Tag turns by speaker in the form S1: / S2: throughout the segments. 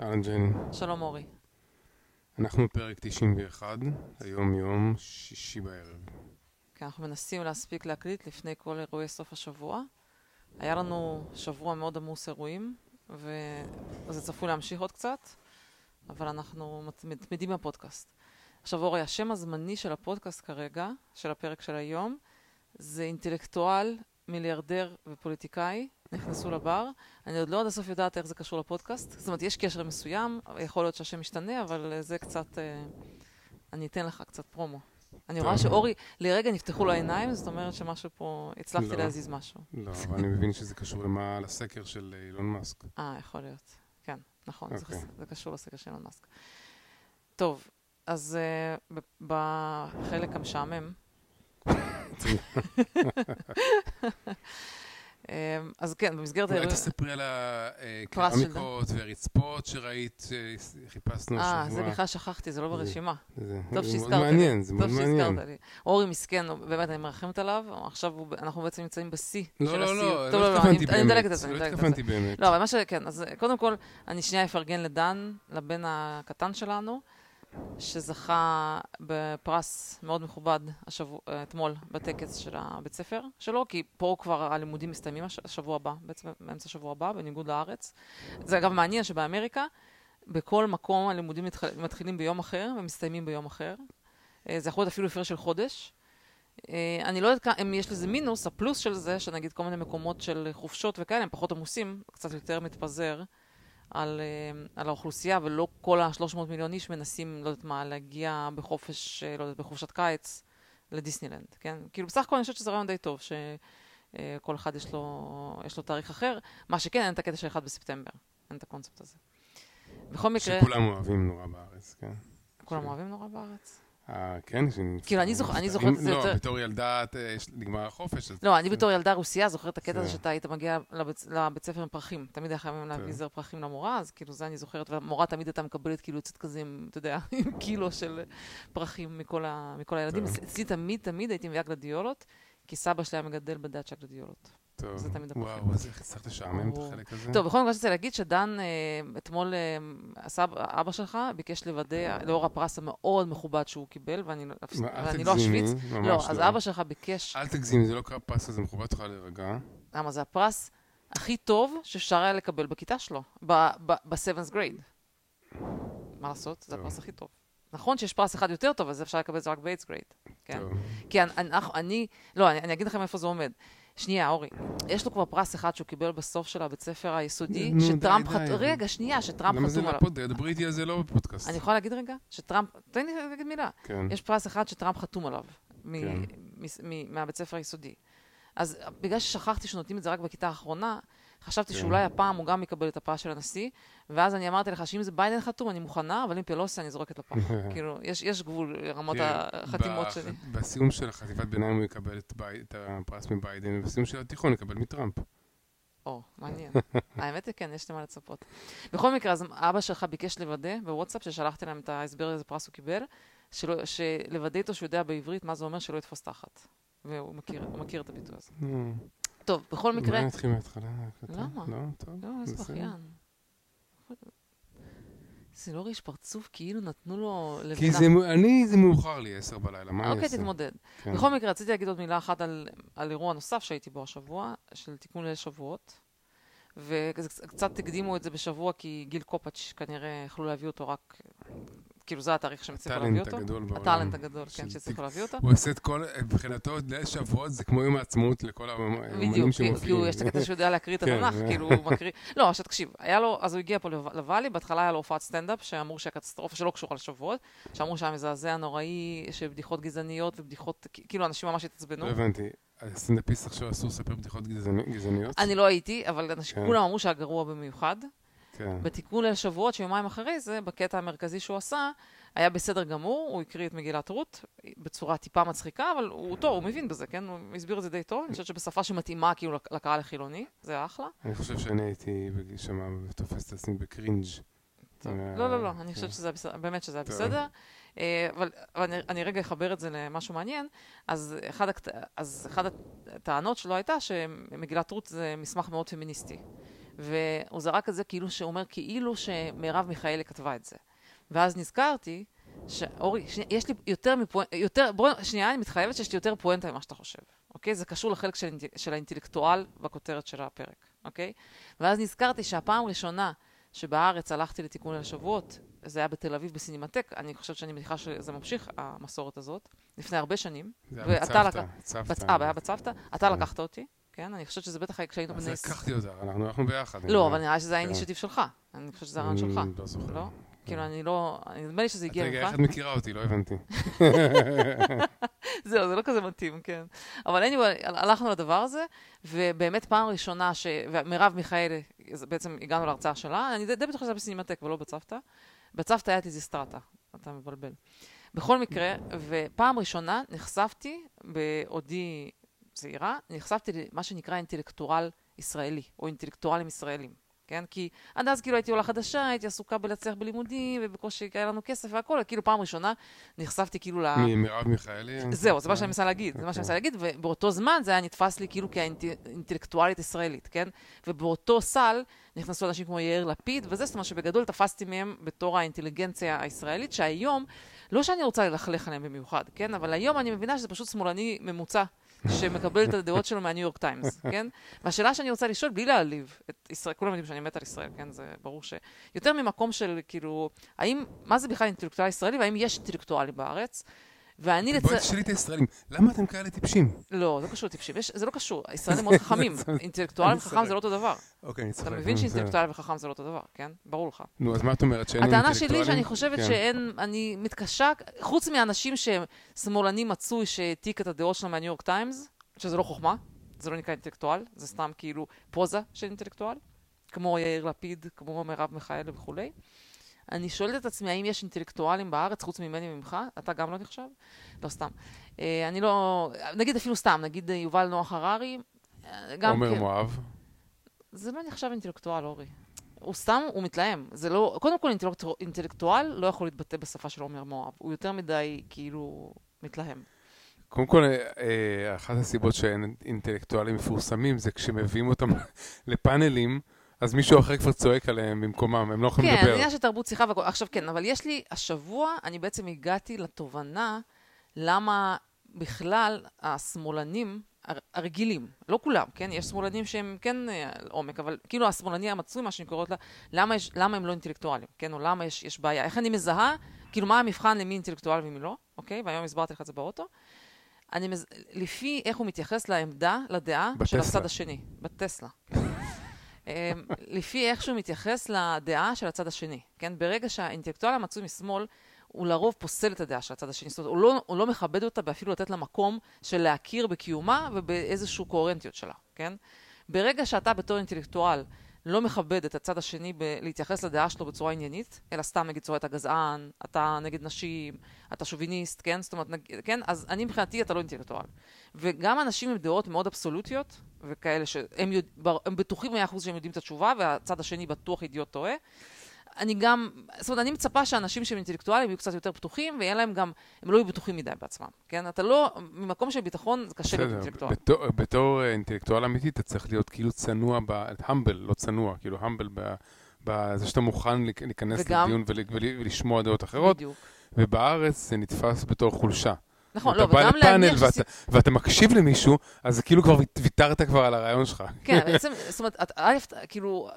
S1: אהלן ג'ני.
S2: שלום אורי.
S1: אנחנו בפרק 91, היום יום שישי בערב.
S2: כן, אנחנו מנסים להספיק להקליט לפני כל אירועי סוף השבוע. היה לנו שבוע מאוד עמוס אירועים, וזה צפוי להמשיך עוד קצת, אבל אנחנו מתמידים בפודקאסט. עכשיו אורי, השם הזמני של הפודקאסט כרגע, של הפרק של היום, זה אינטלקטואל, מיליארדר ופוליטיקאי, נכנסו לבר. אני עוד לא עד הסוף יודעת איך זה קשור לפודקאסט. זאת אומרת, יש קשר מסוים, יכול להיות שהשם משתנה, אבל זה קצת... אה, אני אתן לך קצת פרומו. אני רואה שאורי, לרגע נפתחו לו העיניים, זאת אומרת שמשהו פה, הצלחתי לא, להזיז משהו.
S1: לא, אבל אני מבין שזה קשור למה, לסקר של אילון מאסק.
S2: אה, יכול להיות. כן, נכון. זה, אוקיי. קשור לסקר של אילון מאסק. טוב, אז בחלק המשעמם, אז כן, במסגרת.
S1: אולי תספרי על הקרמיקות והרצפות שראית, חיפשנו השבוע.
S2: אה, זה בכלל שכחתי, זה לא ברשימה.
S1: טוב שהזכרת לי. מעניין, זה מאוד מעניין.
S2: אורי מסכן, באמת, אני מרחמת עליו, עכשיו אנחנו בעצם נמצאים בשיא
S1: של השיא. לא, לא, לא, לא התכוונתי באמת. אני מדלגת את זה,
S2: אני
S1: מדלגת את זה.
S2: לא, אבל מה שכן, אז קודם כל, אני שנייה אפרגן לדן, לבן הקטן שלנו. שזכה בפרס מאוד מכובד השבוע, אתמול בטקס של הבית ספר שלו, כי פה כבר הלימודים מסתיימים השבוע הבא, בעצם באמצע השבוע הבא, בניגוד לארץ. זה אגב מעניין שבאמריקה, בכל מקום הלימודים מתחיל, מתחילים ביום אחר ומסתיימים ביום אחר. אה, זה יכול להיות אפילו הפרש של חודש. אה, אני לא יודעת אם יש לזה מינוס, הפלוס של זה, שנגיד כל מיני מקומות של חופשות וכאלה, הם פחות עמוסים, קצת יותר מתפזר. על, אה, על האוכלוסייה, ולא כל ה-300 מיליון איש מנסים, לא יודעת מה, להגיע בחופש, אה, לא יודעת, בחופשת קיץ לדיסנילנד, כן? כאילו, בסך הכל אני חושבת שזה רעיון די טוב, שכל אחד יש לו, יש לו תאריך אחר. מה שכן, אין את הקטע של 1 בספטמבר, אין את הקונספט הזה. בכל מקרה...
S1: שכולם אוהבים נורא בארץ, כן.
S2: כולם אוהבים נורא בארץ?
S1: אה, כן?
S2: כאילו, אני זוכרת את
S1: זה יותר... לא, בתור ילדה, נגמר החופש.
S2: לא, אני בתור ילדה רוסיה זוכרת את הקטע הזה שאתה היית מגיע לבית ספר עם פרחים. תמיד היה חייבים להביא זר פרחים למורה, אז כאילו זה אני זוכרת, והמורה תמיד הייתה מקבלת כאילו יוצאת כזה, אתה יודע, עם קילו של פרחים מכל הילדים. אצלי תמיד תמיד הייתי מביאה גלדיולות, כי סבא שלי היה מגדל בדאצ'ה גלדיולות.
S1: טוב, זה תמיד הפרחים. וואו, איך הצלחת לשעמם את החלק הזה?
S2: טוב, בכל מקרה רציתי להגיד שדן, אה, אתמול אה, אבא שלך ביקש לוודא, לאור הפרס המאוד מכובד שהוא קיבל, ואני לא אשוויץ. לא, אז לא. אבא שלך ביקש...
S1: אל תגזימי, זה לא קרה פרס הזה, מכובד אותך להירגע.
S2: למה? זה הפרס הכי טוב שאפשר היה לקבל בכיתה שלו, ב-7th grade. מה לעשות? זה הפרס הכי טוב. נכון שיש פרס אחד יותר טוב, אז אפשר לקבל את זה רק ב-8th grade. כן? כי אני, לא, אני אגיד לכם איפה זה עומד. שנייה, אורי, יש לו כבר פרס אחד שהוא קיבל בסוף של הבית ספר היסודי, שטראמפ חתום, רגע, שנייה, שטראמפ חתום
S1: עליו. למה זה לא דברי איתי על זה לא בפודקאסט.
S2: אני יכולה להגיד רגע? שטראמפ, תן לי להגיד מילה. כן. יש פרס אחד שטראמפ חתום עליו, כן. מהבית ספר היסודי. אז בגלל ששכחתי שנותנים את זה רק בכיתה האחרונה, חשבתי כן. שאולי הפעם הוא גם יקבל את הפרס של הנשיא, ואז אני אמרתי לך שאם זה ביידן חתום, אני מוכנה, אבל אם פלוסי, אני זורקת לפח. כאילו, יש, יש גבול לרמות החתימות שלי.
S1: בסיום של החטיבת ביניים הוא יקבל את, בי, את הפרס מביידן, ובסיום של התיכון יקבל מטראמפ.
S2: או, מעניין. האמת היא, כן, יש לי מה לצפות. בכל מקרה, אז אבא שלך ביקש לוודא בוואטסאפ, ששלחתי להם את ההסבר לאיזה פרס הוא קיבל, שלוודא איתו שהוא יודע בעברית מה זה אומר שלא יתפוס תחת. והוא מכיר, מכיר את הביטוי הזה. טוב, בכל מקרה...
S1: אולי נתחיל מההתחלה?
S2: למה?
S1: לא, טוב.
S2: לא, איזה בכיין. זה לא ריש פרצוף, כאילו נתנו לו
S1: לבנה. כי זה, אני, זה מאוחר לי, עשר בלילה, מה אני
S2: אוקיי, תתמודד. כן. בכל מקרה, רציתי להגיד עוד מילה אחת על, על אירוע נוסף שהייתי בו השבוע, של תיקון ליל שבועות. וקצת הקדימו את זה בשבוע, כי גיל קופאץ' כנראה יכלו להביא אותו רק כאילו זה התאריך שהם הצליחו להביא אותו.
S1: הטאלנט הגדול בעולם.
S2: הטאלנט הגדול, כן, שהצליחו להביא אותו.
S1: הוא עושה את כל, מבחינתו, ליל שבועות זה כמו יום העצמאות לכל האמנים שמופיעים.
S2: בדיוק, כי יש את הקטע שהוא יודע להקריא את התנ"ך, כן. כאילו הוא מקריא. לא, עכשיו תקשיב, היה לו, אז הוא הגיע פה לוואלי, בהתחלה היה לו הופעת סטנדאפ, שאמרו שהקטסטרופה שלא קשורה לשבועות, שאמרו שהיה מזעזע נוראי, של בדיחות גזעניות ובדיחות, כאילו אנשים ממש התעצבנו.
S1: לא הבנתי. הסטנדאפיסט עכשיו אסור לספר בדיחות גזעניות?
S2: אני לא הייתי, אבל כן. כולם אמרו שהיה גרוע במיוחד. כן. בתיקון ליל שבועות, שיומיים אחרי זה, בקטע המרכזי שהוא עשה, היה בסדר גמור, הוא הקריא את מגילת רות בצורה טיפה מצחיקה, אבל הוא טוב, הוא מבין בזה, כן? הוא הסביר את זה די טוב. אני חושבת שבשפה שמתאימה כאילו לקהל החילוני, זה אחלה.
S1: אני חושב שאני הייתי שם ותופס את עצמי בקרינג'.
S2: לא, לא, לא, אני חושבת שזה בסדר, באמת שזה היה בסדר. אה, אבל, אבל אני, אני רגע אחבר את זה למשהו מעניין. אז אחד הטענות שלו הייתה שמגילת רות זה מסמך מאוד פמיניסטי. והוא זרק את זה כאילו שהוא אומר, כאילו שמרב מיכאלי כתבה את זה. ואז נזכרתי, שאורי, יש לי יותר מפואנטה, יותר, בואי, שנייה, אני מתחייבת שיש לי יותר פואנטה ממה שאתה חושב, אוקיי? זה קשור לחלק של, של האינטלקטואל בכותרת של הפרק, אוקיי? ואז נזכרתי שהפעם הראשונה שבארץ הלכתי לתיקון השבועות, זה היה בתל אביב בסינמטק, אני חושבת שאני מניחה שזה ממשיך, המסורת הזאת, לפני הרבה שנים.
S1: זה היה בצוותא,
S2: צוותא. אה, היה בצוותא? אתה כן. לקחת אותי, כן? אני חושבת שזה בטח כשהיינו
S1: בנס. אז לקחתי אותה, אנחנו הלכנו ביחד.
S2: לא, אבל נראה שזה היה כן. אינישטיב שלך. אני חושבת שזה הרעיון שלך. לא זוכר. לא? כאילו, אני לא... נדמה לי שזה הגיע
S1: ממך. איך את מכירה אותי? לא הבנתי.
S2: זהו, זה לא כזה מתאים, כן. אבל anyway, הלכנו לדבר הזה, ובאמת פעם ראשונה ש... ומרב מיכאלי, בעצם הגענו להרצאה שלה, אני די בטוחה שזה היה בסינמטק ולא בצוותא. בצוותא היה טיזיסטרטה, אתה מבלבל. בכל מקרה, ופעם ראשונה נחשפתי, בעודי צעירה, נחשפתי למה שנקרא אינטלקטואל ישראלי, או אינטלקטואלים ישראלים. כן? כי עד אז כאילו הייתי עולה חדשה, הייתי עסוקה בלהצליח בלימודים, ובקושי היה לנו כסף והכל, כאילו פעם ראשונה נחשפתי כאילו ל...
S1: מרב מיכאלי?
S2: זהו, זה מה שאני מנסה להגיד, זה מה שאני מנסה להגיד, ובאותו זמן זה היה נתפס לי כאילו כאינטלקטואלית ישראלית, כן? ובאותו סל נכנסו אנשים כמו יאיר לפיד, וזה זאת אומרת שבגדול תפסתי מהם בתור האינטליגנציה הישראלית, שהיום, לא שאני רוצה ללכלך עליהם במיוחד, כן? אבל היום אני מבינה שזה פשוט שמאלני ממוצע. שמקבל את הדעות שלו מהניו יורק טיימס, כן? והשאלה שאני רוצה לשאול, בלי להעליב את ישראל, כולם יודעים שאני מת על ישראל, כן? זה ברור ש... יותר ממקום של, כאילו, האם, מה זה בכלל אינטלקטואל ישראלי, והאם יש אינטלקטואלים בארץ? ואני
S1: לצ... בואי תשאלי את הישראלים, למה אתם כאלה טיפשים?
S2: לא, זה קשור לטיפשים, זה לא קשור, הישראלים מאוד חכמים, אינטלקטואל וחכם זה לא אותו דבר.
S1: אוקיי, אני צוחק.
S2: אתה מבין שאינטלקטואל וחכם זה לא אותו דבר, כן? ברור לך.
S1: נו, אז מה את אומרת, שאין אינטלקטואלים?
S2: הטענה שלי שאני חושבת כן. שאין, אני מתקשה, חוץ מאנשים שהם שמאלנים מצוי שהעתיק את הדעות שלהם מהניו יורק טיימס, שזה לא חוכמה, זה לא נקרא אינטלקטואל, זה סתם כאילו פוזה של אינטלקטואל, כמו יאיר לפיד, כמו מרב מיכאלי וכולי. אני שואלת את עצמי, האם יש אינטלקטואלים בארץ, חוץ ממני וממך? אתה גם לא נחשב? לא סתם. אה, אני לא... נגיד אפילו סתם, נגיד יובל נוח הררי,
S1: אה, גם עומר כן. מואב.
S2: זה לא נחשב אינטלקטואל, אורי. הוא סתם, הוא מתלהם. זה לא... קודם כל, אינטלקטואל, אינטלקטואל לא יכול להתבטא בשפה של עומר מואב. הוא יותר מדי, כאילו, מתלהם.
S1: קודם כל, אה, אחת הסיבות שאין אינטלקטואלים מפורסמים זה כשמביאים אותם לפאנלים, אז מישהו אחר כבר צועק עליהם במקומם, הם לא יכולים
S2: כן,
S1: לדבר.
S2: כן, זה עניין של תרבות שיחה והכל. עכשיו כן, אבל יש לי, השבוע אני בעצם הגעתי לתובנה למה בכלל השמאלנים הרגילים, לא כולם, כן? יש שמאלנים שהם כן אה, עומק, אבל כאילו השמאלני המצוי, מה שאני קוראת לה, למה, יש, למה הם לא אינטלקטואלים, כן? או למה יש, יש בעיה? איך אני מזהה, כאילו מה המבחן למי אינטלקטואל ומי לא, אוקיי? והיום הסברתי לך את זה באוטו. אני מז... לפי איך הוא מתייחס לעמדה, לדעה בטסלה. של הצד השני, בטסלה. אמ, לפי איך שהוא מתייחס לדעה של הצד השני, כן? ברגע שהאינטלקטואל המצוי משמאל, הוא לרוב פוסל את הדעה של הצד השני, זאת אומרת, הוא לא, הוא לא מכבד אותה ואפילו לתת לה מקום של להכיר בקיומה ובאיזושהי קוהרנטיות שלה, כן? ברגע שאתה בתור אינטלקטואל לא מכבד את הצד השני בלהתייחס לדעה שלו בצורה עניינית, אלא סתם נגיד צורה אתה גזען, אתה נגד נשים, אתה שוביניסט, כן? זאת אומרת, נג... כן? אז אני מבחינתי אתה לא אינטלקטואל. וגם אנשים עם דעות מאוד אבסולוטיות, וכאלה שהם יודע... בטוחים מאה אחוז שהם יודעים את התשובה, והצד השני בטוח אידיוט טועה. אני גם, זאת אומרת, אני מצפה שאנשים שהם אינטלקטואלים יהיו קצת יותר פתוחים, ויהיה להם גם, הם לא יהיו בטוחים מדי בעצמם, כן? אתה לא, ממקום של ביטחון זה קשה להיות אינטלקטואל.
S1: בתור, בתור אה, אינטלקטואל אמיתי אתה צריך להיות כאילו צנוע, המבל, לא צנוע, כאילו המבל בזה שאתה מוכן להיכנס וגם, לדיון ולשמוע דעות אחרות. בדיוק. ובארץ זה נתפס בתור חולשה.
S2: נכון, לא, וגם להניח
S1: ואתה, ואתה, ואתה מקשיב למישהו, אז כאילו כבר ויתרת כבר על הרעיון שלך.
S2: כן, בעצם, זאת אומרת, א', כאילו,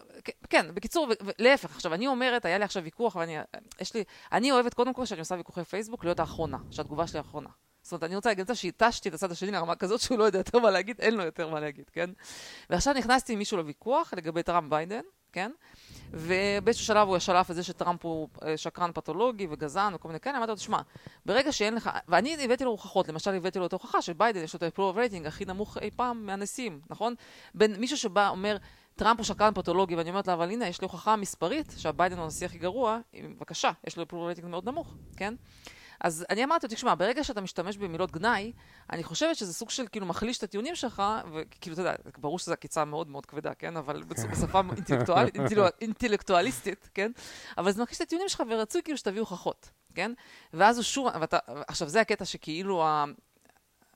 S2: כן, בקיצור, להפך, עכשיו, אני אומרת, היה לי עכשיו ויכוח, ואני, יש לי, אני אוהבת קודם כל, כשאני עושה ויכוחי פייסבוק, להיות האחרונה, שהתגובה שלי האחרונה. זאת אומרת, אני רוצה להגיד את זה שהתשתי את הצד השני לרמה כזאת שהוא לא יודע יותר מה להגיד, אין לו יותר מה להגיד, כן? ועכשיו נכנסתי עם מישהו לוויכוח לגבי טראמפ ביידן, כן? ובאיזשהו שלב הוא שלף את זה שטראמפ הוא אה, שקרן פתולוגי וגזען וכל מיני כאלה, אמרתי לו, תשמע, ברגע שאין לך, ואני הבאתי לו הוכחות, למשל הבאתי לו את ההוכחה שביידן יש לו את ה-approval rating הכי נמוך אי פעם מהנשיאים, נכון? בין מישהו שבא, אומר, טראמפ הוא שקרן פתולוגי, ואני אומרת לה, אבל הנה, יש לי הוכחה מספרית שהביידן הוא הנשיא הכי גרוע, בבקשה, יש לו approval rating מאוד נמוך, כן? אז אני אמרתי לו, תשמע, ברגע שאתה משתמש במילות גנאי, אני חושבת שזה סוג של כאילו מחליש את הטיעונים שלך, וכאילו, אתה יודע, ברור שזו עקיצה מאוד מאוד כבדה, כן? אבל כן. בשפה אינטלקטואליסטית, כן? אבל זה מחליש את הטיעונים שלך, ורצוי כאילו שתביא הוכחות, כן? ואז הוא שוב, ואתה, עכשיו זה הקטע שכאילו,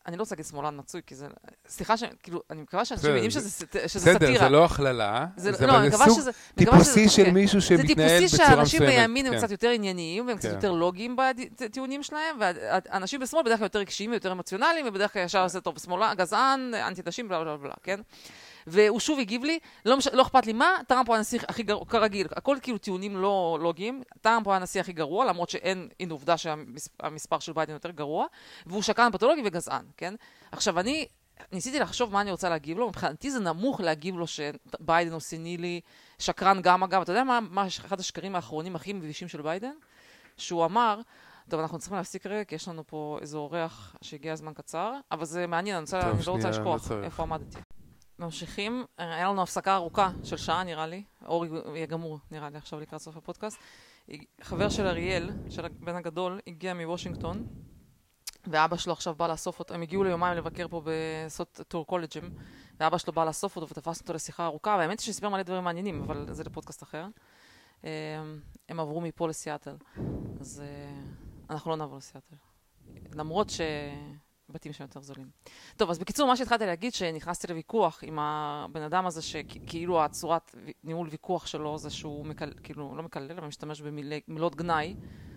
S2: אני לא רוצה להגיד שמאלן מצוי, כי זה... סליחה, ש... כאילו, אני מקווה שאנשים יודעים שזה, שזה סאטירה. בסדר,
S1: זה לא הכללה, זה, זה, לא, זה סוג טיפוסי של כן. מישהו שמתנהל בצורה מסוימת.
S2: זה טיפוסי שאנשים בימין הם כן. קצת יותר ענייניים, והם קצת כן. יותר לוגיים בטיעונים שלהם, ואנשים בשמאל בדרך כלל יותר רגשיים ויותר אמוציונליים, ובדרך כלל ישר עושה טוב, שמאלן, גזען, אנטי-נשים, בלה בלה בלה, כן? והוא שוב הגיב לי, לא, מש... לא אכפת לי מה, טראמפ הוא הנשיא הכי גרוע, כרגיל, הכל כאילו טיעונים לא לוגיים, טראמפ הוא הנשיא הכי גרוע, למרות שאין, הנה עובדה שהמספר של ביידן יותר גרוע, והוא שקרן פתולוגי וגזען, כן? עכשיו, אני ניסיתי לחשוב מה אני רוצה להגיב לו, מבחינתי זה נמוך להגיב לו שביידן הוא סנילי, שקרן גם אגב, אתה יודע מה, מה אחד השקרים האחרונים הכי מבישים של ביידן? שהוא אמר, טוב, אנחנו צריכים להפסיק רגע, כי יש לנו פה איזה אורח שהגיע זמן קצר, אבל זה מעניין, אני, רוצה, אני לא רוצה לשכוח איפה עמדתי. ממשיכים, היה לנו הפסקה ארוכה של שעה נראה לי, אורי יהיה גמור נראה לי עכשיו לקראת סוף הפודקאסט. חבר של אריאל, של הבן הגדול, הגיע מוושינגטון, ואבא שלו עכשיו בא לאסוף אותו, הם הגיעו ליומיים לבקר פה בסוד טור קולג'ים, ואבא שלו בא לאסוף אותו ותפס אותו לשיחה ארוכה, והאמת היא שסיפר מלא דברים מעניינים, אבל זה לפודקאסט אחר. אמ, הם עברו מפה לסיאטל, אז אה, אנחנו לא נעבור לסיאטל. למרות ש... בתים שהם יותר זולים. טוב, אז בקיצור, מה שהתחלתי להגיד, שנכנסתי לוויכוח עם הבן אדם הזה, שכאילו הצורת ניהול ויכוח שלו זה שהוא מקל, כאילו, לא מקלל, אבל משתמש במילות גנאי,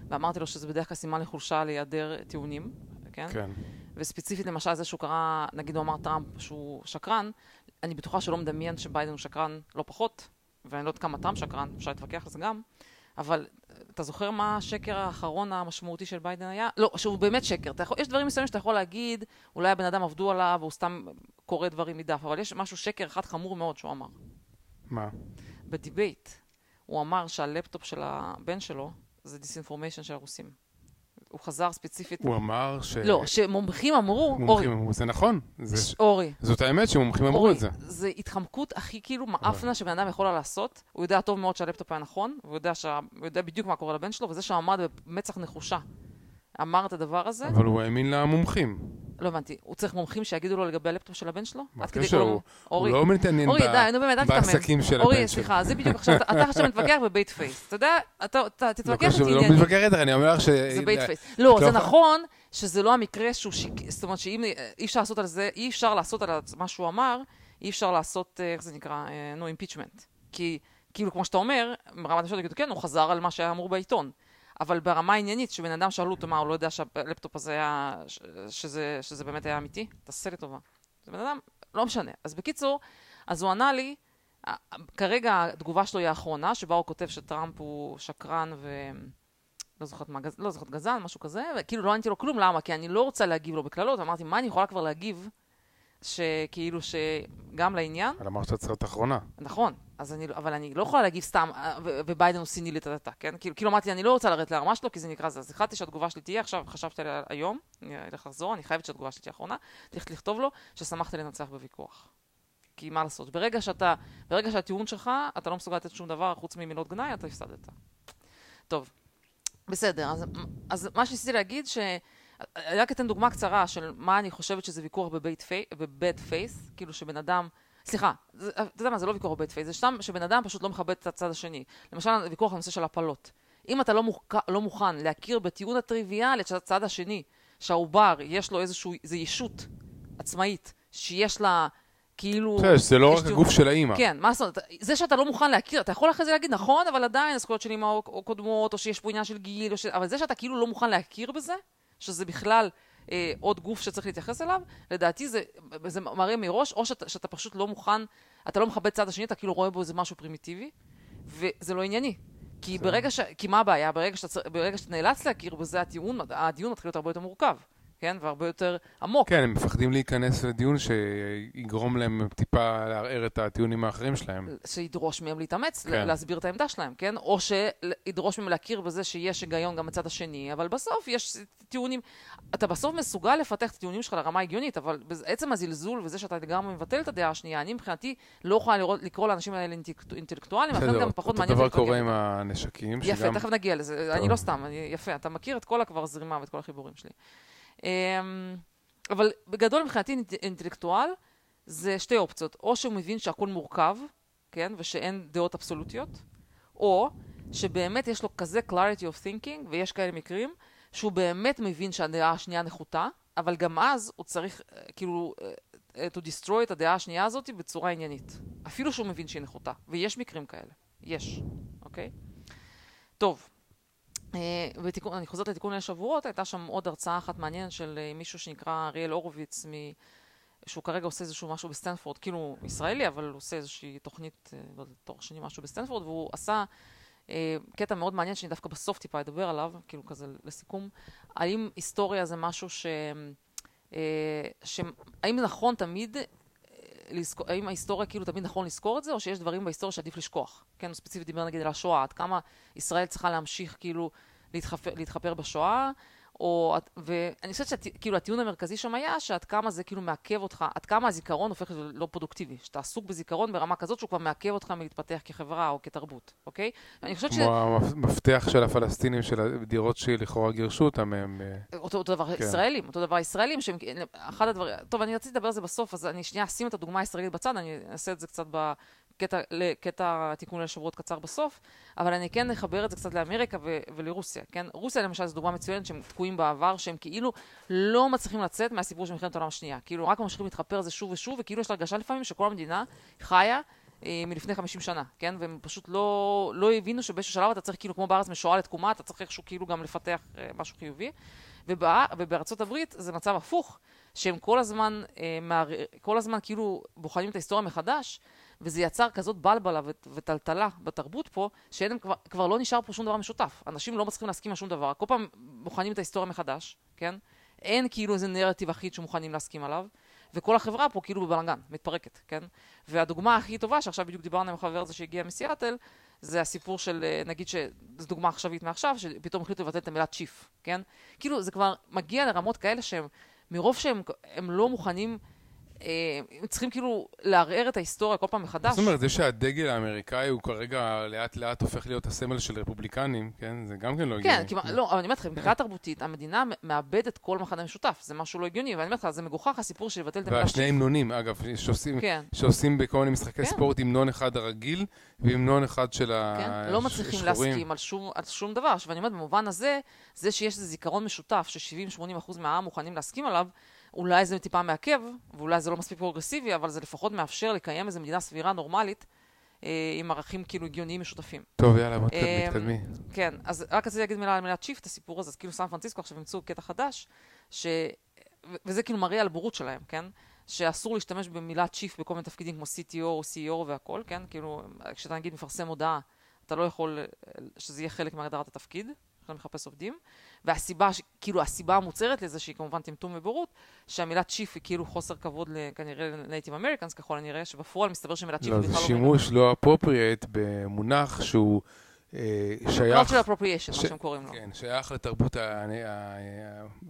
S2: ואמרתי לו שזה בדרך כלל סימן לחולשה להיעדר טיעונים, כן?
S1: כן.
S2: וספציפית למשל זה שהוא קרא, נגיד הוא אמר טראמפ שהוא שקרן, אני בטוחה שלא מדמיין שביידן הוא שקרן לא פחות, ואני לא יודעת כמה טראמפ שקרן, אפשר להתווכח על זה גם, אבל אתה זוכר מה השקר האחרון המשמעותי של ביידן היה? לא, שהוא באמת שקר. יכול, יש דברים מסוימים שאתה יכול להגיד, אולי הבן אדם עבדו עליו, והוא סתם קורא דברים מדף, אבל יש משהו, שקר אחד חמור מאוד שהוא אמר.
S1: מה?
S2: ב debate. הוא אמר שהלפטופ של הבן שלו זה disinformation של הרוסים. הוא חזר ספציפית.
S1: הוא אמר ש...
S2: לא, שמומחים אמרו,
S1: מומחים אורי. אמרו, זה נכון.
S2: זה... אורי.
S1: זאת האמת שמומחים אמרו את זה.
S2: זה התחמקות הכי כאילו מאפנה שבן אדם יכול לעשות. הוא יודע טוב מאוד שהלפטופ היה נכון, והוא יודע, שה... יודע בדיוק מה קורה לבן שלו, וזה שעמד במצח נחושה. אמר את הדבר הזה.
S1: אבל הוא האמין למומחים.
S2: לא הבנתי, הוא צריך מומחים שיגידו לו לגבי הלפטופ של הבן שלו?
S1: מה הקשר? הוא הוא לא מתעניין בעסקים של הבן שלו.
S2: אורי, סליחה, זה בדיוק עכשיו, אתה עכשיו מתווכח ב bad faith. אתה יודע, אתה תתווכח איתי.
S1: לא מתווכח איתך, אני אומר לך ש...
S2: זה bad faith. לא, זה נכון שזה לא המקרה שהוא שיק... זאת אומרת שאם אי אפשר לעשות על זה, אי אפשר לעשות על מה שהוא אמר, אי אפשר לעשות, אה, איך זה נקרא? נו, אימפיצ'מנט. כי כאילו, כמו שאתה אומר, ברמת השאלות יגידו, כן, הוא חזר על מה שהיה אמור בעיתון. אבל ברמה העניינית, שבן אדם שאלו אותו מה, הוא לא יודע שהלפטופ הזה היה, שזה, שזה באמת היה אמיתי? תעשה לי טובה. זה בן אדם, לא משנה. אז בקיצור, אז הוא ענה לי, כרגע התגובה שלו היא האחרונה, שבה הוא כותב שטראמפ הוא שקרן ו... לא זוכרת מה, לא זוכרת גזען, משהו כזה, וכאילו לא עניתי לו כלום, למה? כי אני לא רוצה להגיב לו בקללות, אמרתי, מה אני יכולה כבר להגיב שכאילו שגם לעניין.
S1: אבל אמרת שאת צריכה אחרונה.
S2: נכון, אז אני, אבל אני לא יכולה להגיב סתם, אה, וביידן הוא סיני לטטטה, כן? כאילו, כאילו אמרתי, אני לא רוצה לרדת לרמה שלו, כי זה נקרא זה. אז החלטתי שהתגובה שלי תהיה, עכשיו חשבתי עליה היום, אני אלך לחזור, אני חייבת שהתגובה שלי תהיה אחרונה, צריך לכתוב לו ששמחתי לנצח בוויכוח. כי מה לעשות, ברגע שאתה, ברגע שהטיעון שלך, אתה לא מסוגל לתת שום דבר חוץ ממילות גנאי, אתה הפסדת. טוב, בסדר, אז, אז מה שניסיתי להגיד, ש... אני רק אתן דוגמה קצרה של מה אני חושבת שזה ויכוח ב bad faith, כאילו שבן אדם, סליחה, אתה יודע מה, זה לא ויכוח ב bad faith, זה סתם שבן אדם פשוט לא מכבד את הצד השני. למשל, ויכוח בנושא של הפלות. אם אתה לא, מוכ... לא מוכן להכיר בטיעון הטריוויאלי של הצד השני, שהעובר, יש לו איזושהי, איזו ישות עצמאית, שיש לה... כאילו...
S1: זה לא רק הגוף של האימא.
S2: כן, מה זאת אומרת? זה שאתה לא מוכן להכיר, אתה יכול אחרי זה להגיד, נכון, אבל עדיין הזכויות של אימא קודמות, או שיש פה עניין של גיל, ש... אבל זה שאתה כאילו לא מוכן להכיר בזה, שזה בכלל אה, עוד גוף שצריך להתייחס אליו, לדעתי זה, זה מראה מראש, או שאתה, שאתה פשוט לא מוכן, אתה לא מכבד צד השני, אתה כאילו רואה בו איזה משהו פרימיטיבי, וזה לא ענייני. כי ברגע ש... כי מה הבעיה? ברגע שאתה, ברגע שאתה נאלץ להכיר בזה, הטיעון, הדיון מתחיל להיות הרבה יותר מורכב. כן? והרבה יותר עמוק.
S1: כן, הם מפחדים להיכנס לדיון שיגרום להם טיפה לערער את הטיעונים האחרים שלהם.
S2: שידרוש מהם להתאמץ, כן. להסביר את העמדה שלהם, כן? או שידרוש מהם להכיר בזה שיש היגיון גם בצד השני, אבל בסוף יש טיעונים... אתה בסוף מסוגל לפתח את הטיעונים שלך לרמה הגיונית, אבל עצם הזלזול וזה שאתה לגמרי מבטל את הדעה השנייה, אני מבחינתי לא יכולה לראות, לקרוא לאנשים האלה אינטלקטואלים,
S1: לכן גם פחות מעניין. אותו דבר קורה עם הנשקים.
S2: יפה, שגם... תכף נגיע לזה. אני לא סתם, אני, יפה, אתה מכיר את כל הכבר זרימה ואת כל החיבורים שלי. אמ, אבל בגדול מבחינתי אינטלקטואל זה שתי אופציות, או שהוא מבין שהכל מורכב, כן, ושאין דעות אבסולוטיות, או שבאמת יש לו כזה clarity of thinking, ויש כאלה מקרים, שהוא באמת מבין שהדעה השנייה נחותה, אבל גם אז הוא צריך, כאילו, to destroy את הדעה השנייה הזאת בצורה עניינית. אפילו שהוא מבין שהיא נחותה. ויש מקרים כאלה. יש, אוקיי? טוב. ותיקון, אני חוזרת לתיקון ליל שבועות, הייתה שם עוד הרצאה אחת מעניינת של מישהו שנקרא אריאל הורוביץ, מ... שהוא כרגע עושה איזשהו משהו בסטנפורד, כאילו ישראלי, אבל הוא עושה איזושהי תוכנית, לא יודעת, תואר שני משהו בסטנפורד, והוא עשה אה, קטע מאוד מעניין שאני דווקא בסוף טיפה אדבר עליו, כאילו כזה לסיכום, האם היסטוריה זה משהו ש... אה, ש... האם נכון תמיד, אה, לזכור, האם ההיסטוריה כאילו תמיד נכון לזכור את זה, או שיש דברים בהיסטוריה שעדיף לשכוח? כן, הוא ספציפית דיבר נגיד על השואה, עד כמה ישראל צריכה להמשיך כאילו להתחפר, להתחפר בשואה, או, ואני חושבת שכאילו הטיעון המרכזי שם היה שעד כמה זה כאילו מעכב אותך, עד כמה הזיכרון הופך להיות לא פרודוקטיבי, שאתה עסוק בזיכרון ברמה כזאת שהוא כבר מעכב אותך מלהתפתח כחברה או כתרבות, אוקיי?
S1: אני חושבת ש... כמו המפתח של הפלסטינים של הדירות שלכאורה גירשו אותם מהם.
S2: אה, אותו, אותו דבר כן. ישראלים, אותו דבר ישראלים, שהם אחד הדברים, טוב, אני רציתי לדבר על זה בסוף, אז אני שנייה אשים את הדוגמה הישראלית בצד, אני אעשה את זה קצת ב... קטע, קטע תיקון לשבועות קצר בסוף, אבל אני כן אחבר את זה קצת לאמריקה ו- ולרוסיה, כן? רוסיה למשל זו דוגמה מצוינת שהם תקועים בעבר, שהם כאילו לא מצליחים לצאת מהסיפור של מלחמת העולם השנייה. כאילו רק ממשיכים להתחפר על זה שוב ושוב, וכאילו יש הרגשה לפעמים שכל המדינה חיה אה, מלפני 50 שנה, כן? והם פשוט לא, לא הבינו שבאיזשהו שלב אתה צריך כאילו כמו בארץ משואה לתקומה, אתה צריך איכשהו כאילו גם לפתח אה, משהו חיובי. ובא, ובארצות הברית זה מצב הפוך, שהם כל הזמן, אה. כל הזמן כאילו בוחנים את ההיסטוריה מחדש, וזה יצר כזאת בלבלה וטלטלה בתרבות פה, שאין כבר, כבר לא נשאר פה שום דבר משותף. אנשים לא מצליחים להסכים על שום דבר. כל פעם בוחנים את ההיסטוריה מחדש, כן? אין כאילו איזה נרטיב אחיד שמוכנים להסכים עליו, וכל החברה פה כאילו בבלאגן, מתפרקת, כן? והדוגמה הכי טובה, שעכשיו בדיוק דיברנו עם החבר הזה שהגיע מסיאטל, זה הסיפור של, אה, נגיד שזו דוגמה עכשווית מעכשיו, שפתאום החליטו לבטל את המילה צ'יף, כן? כאילו זה כבר מגיע לרמות כאלה שהם, מרוב שהם לא מוכנים צריכים כאילו לערער את ההיסטוריה כל פעם מחדש.
S1: זאת אומרת, זה שהדגל האמריקאי הוא כרגע לאט לאט הופך להיות הסמל של רפובליקנים, כן? זה גם כן לא הגיוני.
S2: כן, כמעט, לא, אבל אני אומרת לך, מבחינה תרבותית, המדינה מאבדת כל מחנה משותף, זה משהו לא הגיוני, ואני אומרת לך, זה מגוחך הסיפור של לבטל את
S1: המילה והשני המנונים, אגב, שעושים, כן. שעושים בכל מיני משחקי כן. ספורט המנון אחד הרגיל, והמנון אחד של השחורים.
S2: כן, לא מצליחים להסכים על שום, על שום דבר. ואני אומרת, במובן הזה, זה שיש איזה זיכרון משותף, ש-70-80% מהעם מוכנים להסכים עליו, אולי זה טיפה מעכב, ואולי זה לא מספיק פרוגרסיבי, אבל זה לפחות מאפשר לקיים איזו מדינה סבירה נורמלית, אה, עם ערכים כאילו הגיוניים משותפים.
S1: טוב, יאללה.
S2: אה, כן, אז רק רציתי להגיד מילה על מילת את הסיפור הזה, אז כאילו סן פרנסיסקו עכשיו המציאו קטע חדש, ש... וזה כאילו מראה על בורות שלהם, כן? שאסור להשתמש במילת chief בכל מיני תפקידים כמו CTO או CEO והכל, כן? כאילו, כשאתה נגיד מפרסם הודעה, אתה לא יכול שזה יהיה חלק מהגדרת התפקיד. עכשיו מחפש עובדים, והסיבה, כאילו הסיבה המוצהרת לזה, שהיא כמובן טמטום ובורות, שהמילה chief היא כאילו חוסר כבוד כנראה ל Native Americans ככל הנראה, שבפועל מסתבר שמילה chief
S1: לא, זה שימוש לא appropriate במונח שהוא אה, שייך...
S2: cultural appropriation, מה שהם קוראים לו.
S1: כן, שייך לתרבות,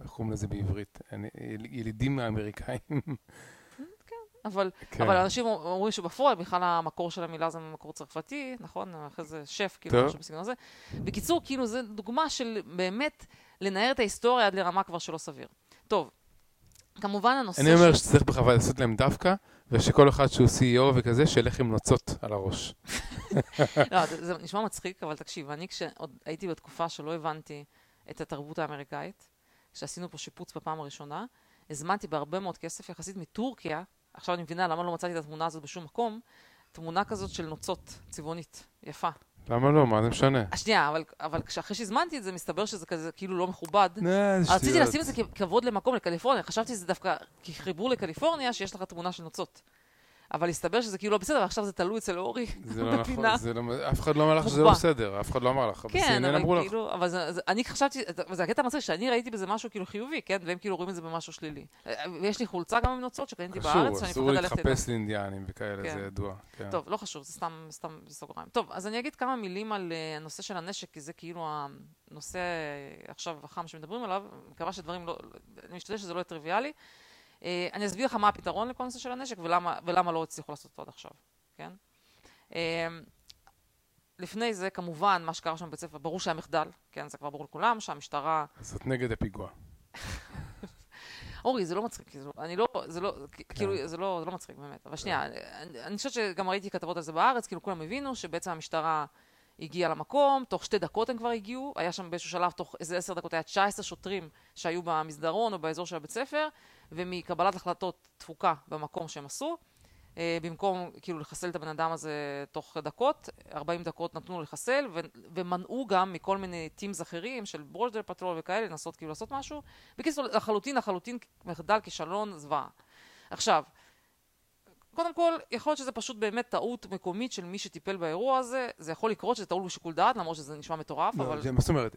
S1: איך קוראים לזה בעברית? ילידים האמריקאים.
S2: אבל, כן. אבל אנשים אומרים שבפועל בכלל המקור של המילה זה מקור צרפתי, נכון? אחרי זה שף, כאילו, משהו בסגנון הזה. בקיצור, כאילו, זו דוגמה של באמת לנער את ההיסטוריה עד לרמה כבר שלא סביר. טוב, כמובן הנושא
S1: אני אומר ש... שצריך בכלל לעשות להם דווקא, ושכל אחד שהוא CEO וכזה, שילך עם נוצות על הראש.
S2: לא, זה, זה נשמע מצחיק, אבל תקשיב, אני כשעוד הייתי בתקופה שלא הבנתי את התרבות האמריקאית, כשעשינו פה שיפוץ בפעם הראשונה, הזמנתי בהרבה מאוד כסף יחסית מטורקיה, עכשיו אני מבינה למה לא מצאתי את התמונה הזאת בשום מקום, תמונה כזאת של נוצות, צבעונית, יפה.
S1: למה לא? מה זה משנה?
S2: שנייה, אבל, אבל אחרי שהזמנתי את זה, מסתבר שזה כזה כאילו לא מכובד. רציתי לשים את זה ככבוד למקום, לקליפורניה. חשבתי שזה דווקא כחיבור לקליפורניה, שיש לך תמונה של נוצות. אבל הסתבר שזה כאילו לא בסדר, ועכשיו זה תלוי אצל אורי
S1: זה לא נכון, זה לא, אף אחד לא אמר לך שזה לא בסדר, אף אחד לא אמר לך,
S2: כן, אבל כאילו, אבל זה, זה, אני חשבתי, וזה הקטע המצחיק, שאני ראיתי בזה משהו כאילו חיובי, כן, והם כאילו רואים את זה במשהו שלילי. ויש לי חולצה גם עם נוצות שקניתי בארץ, שאני
S1: מפחד ללכת אסור להתחפש לאינדיאנים וכאלה, כן. זה ידוע. כן.
S2: טוב, לא חשוב, זה סתם, סתם בסוגריים. טוב, אז אני אגיד כמה מילים על uh, הנושא של הנשק, כי זה כאילו הנושא עכשיו החם שמדברים עליו, מקווה שדברים לא, אני משתדל שזה לא יהיה טריוויאלי. אה, אני אסביר לך מה הפתרון לכל נושא של הנשק ולמה, ולמה לא הצליחו לעשות אותו עד עכשיו, כן? אה, לפני זה, כמובן, מה שקרה שם בבית ספר, ברור שהיה מחדל, כן, זה כבר ברור לכולם, שהמשטרה...
S1: זאת נגד הפיגוע.
S2: אורי, זה לא מצחיק, זה, אני לא, זה לא, כן. כאילו, זה לא, זה לא מצחיק באמת. אבל שנייה, אני, אני חושבת שגם ראיתי כתבות על זה בארץ, כאילו כולם הבינו שבעצם המשטרה הגיע למקום, תוך שתי דקות הם כבר הגיעו, היה שם באיזשהו שלב, תוך איזה עשר דקות היה 19 שוטרים שהיו במסדרון או באזור של הבית ספר, ומקבלת החלטות תפוקה במקום שהם עשו, אה, במקום כאילו לחסל את הבן אדם הזה תוך דקות, 40 דקות נתנו לחסל, ומנעו גם מכל מיני teams אחרים של border patrol וכאלה, לנסות כאילו לעשות משהו. בקיצור, לחלוטין, לחלוטין מחדל, כישלון, זוועה. עכשיו, קודם כל, יכול להיות שזה פשוט באמת טעות מקומית של מי שטיפל באירוע הזה, זה יכול לקרות שזה טעות בשיקול דעת, למרות שזה נשמע מטורף,
S1: לא,
S2: אבל...
S1: זה, מה זאת אומרת?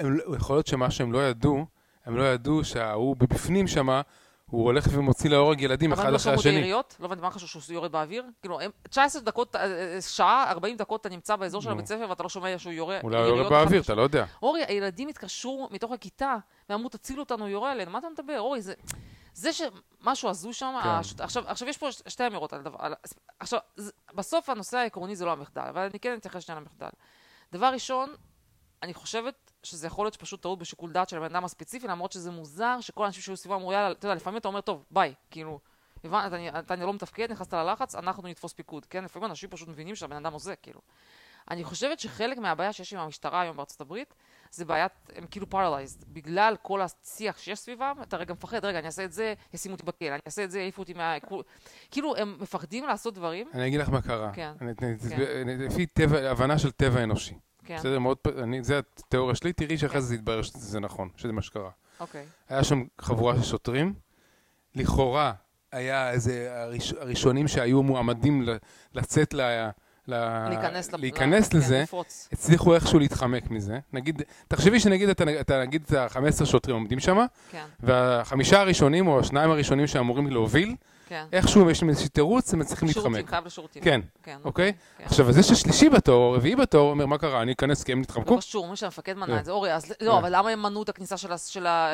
S1: לא- יכול להיות שמה שהם לא ידעו, הם לא ידעו שההוא בפנים שמה, הוא הולך ומוציא להורג ילדים אחד אחרי השני. אבל
S2: הם לא שמעו את היריות? לא הבנתי מה חשוב שהוא יורד באוויר? כאילו, 19 דקות, אה, אה, שעה, 40 דקות אתה נמצא באזור של הבית ספר ואתה לא שומע שהוא יורה
S1: אולי הוא יורה באוויר, אתה לא יודע.
S2: אורי, הילדים התקשרו מתוך הכיתה ואמרו, תצילו אותנו, הוא יורה עלינו, מה אתה מדבר? אורי, זה... זה שמשהו הזוי שם, כן. הש... עכשיו, עכשיו יש פה שתי אמירות על דבר, על... עכשיו, זה... בסוף הנושא העקרוני זה לא המחדל, אבל אני כן אתייחס שנייה למחדל. דבר ראשון, אני חושבת שזה יכול להיות שפשוט טעות בשיקול דעת של הבן אדם הספציפי, למרות שזה מוזר שכל האנשים שהיו סביבו אמרו, יאללה, אתה יודע, לפעמים אתה אומר, טוב, ביי, כאילו, הבנת, אתה, אתה לא מתפקד, נכנסת ללחץ, אנחנו נתפוס פיקוד, כן? לפעמים אנשים פשוט מבינים שהבן אדם עוזר, כאילו. אני חושבת שחלק מהבעיה שיש עם המשטרה היום בארצות הברית, זה בעיית, הם כאילו paralyzed. בגלל כל השיח שיש סביבם, אתה רגע מפחד, רגע, אני אעשה את זה, ישימו אותי בכלא, אני אעשה את זה, יעיפו אותי מה... כאילו, הם מפחדים לעשות דברים.
S1: אני אגיד לך מה קרה. כן. אני, כן. לפי טבע, הבנה של טבע אנושי. כן. בסדר, מאוד, אני, זה התיאוריה שלי, תראי שאחרי זה יתברר שזה נכון, שזה מה שקרה.
S2: אוקיי.
S1: היה שם חבורה של שוטרים, לכאורה היה איזה הראש, הראשונים שהיו מועמדים לצאת ל...
S2: להיכנס,
S1: להיכנס ל... לזה, כן, הצליחו איכשהו להתחמק מזה. נגיד, תחשבי שנגיד אתה, אתה נגיד את ה-15 שוטרים עומדים שם,
S2: כן.
S1: והחמישה הראשונים או השניים הראשונים שאמורים להוביל, כן. איכשהו יש להם איזשהו תירוץ, הם צריכים להתחמק.
S2: שירותים, חייב לשירותים.
S1: כן, כן אוקיי? כן. עכשיו, אז זה ששלישי בתור, רביעי בתור, אומר, מה קרה, אני אכנס כי הם נתחמקו?
S2: לא קשור, אומרים שהמפקד מנע כן. את זה, אורי, אז לא, כן. אבל למה הם מנעו את הכניסה של ה...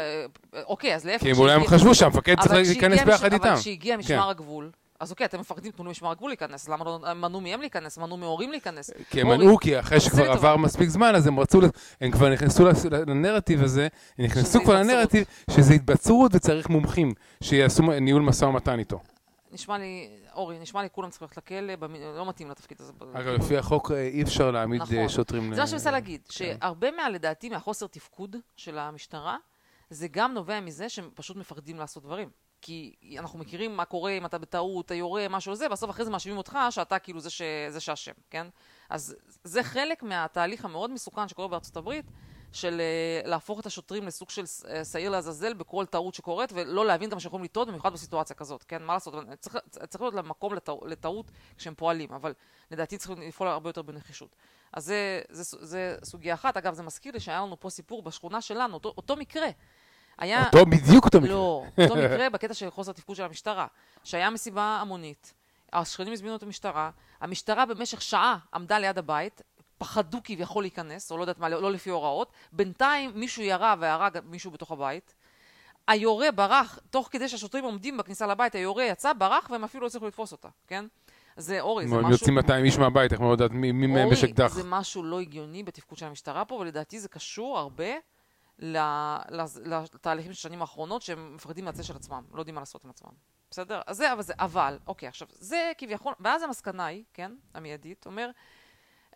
S2: אוקיי, אז להפך.
S1: כי אולי הם חשבו שהמפקד צריך להיכנס ביחד איתם.
S2: אבל כשהגיע משמר הגבול, אז אוקיי, אתם מפחדים, תנו למשמר הגבול להיכנס, למה לא מנעו מהם להיכנס, מנעו מהורים להיכנס?
S1: כי הם מנעו, כי אחרי שכבר עבר מספיק זמן, אז הם רצו, הם כבר נכנסו לנרטיב הזה, הם נכנסו כבר לנרטיב שזה התבצרות וצריך מומחים שיעשו ניהול משא ומתן איתו.
S2: נשמע לי, אורי, נשמע לי כולם צריכים ללכת לכלא, לא מתאים לתפקיד הזה.
S1: אגב, לפי החוק אה, אי אפשר להעמיד אה, נכון. שוטרים...
S2: זה מה שאני מנסה להגיד, כן. שהרבה מה, לדעתי, מהחוסר תפקוד של המשטרה, זה גם נובע מזה שהם פשוט מפחדים לעשות דברים. כי אנחנו מכירים מה קורה אם אתה בטעות, אתה יורה, משהו זה, בסוף אחרי זה מאשימים אותך שאתה כאילו זה, שאשם, כן? אז זה חלק מהתהליך המאוד מסוכן שקורה בארצות הברית, של uh, להפוך את השוטרים לסוג של uh, שעיר לעזאזל בכל טעות שקורית, ולא להבין גם שיכולים לטעות, במיוחד בסיטואציה כזאת, כן? מה לעשות? צריך, צריך להיות למקום לטעות, לטעות כשהם פועלים, אבל לדעתי צריכים לפעול הרבה יותר בנחישות. אז זה, זה, זה, זה סוגיה אחת. אגב, זה מזכיר לי שהיה לנו פה סיפור בשכונה שלנו, אותו, אותו מקרה. היה...
S1: אותו, בדיוק אותו מקרה.
S2: לא, אותו מקרה בקטע של חוסר תפקוד של המשטרה. שהיה מסיבה המונית, השכנים הזמינו את המשטרה, המשטרה במשך שעה עמדה ליד הבית, פחדו כביכול להיכנס, או לא יודעת מה, לא לפי הוראות, בינתיים מישהו ירה והרג מישהו בתוך הבית. היורה ברח, תוך כדי שהשוטרים עומדים בכניסה לבית, היורה יצא, ברח, והם אפילו לא הצליחו לתפוס אותה, כן? זה אורי, זה משהו... הם
S1: יוצאים 200 איש מהבית, איך מאוד יודעת מי מהם יש אקדח.
S2: אורי, זה משהו לא הגיוני בתפקוד של המשטרה פה, ולדעתי זה קשור הרבה לתהליכים של השנים האחרונות, שהם מפחדים מהצל של עצמם, לא יודעים מה לעשות עם עצמם. בסדר? אז זה, אבל זה, אבל, אוקיי, עכשיו, זה כביכול, ואז המסקנה היא, כן, המיידית, אומר,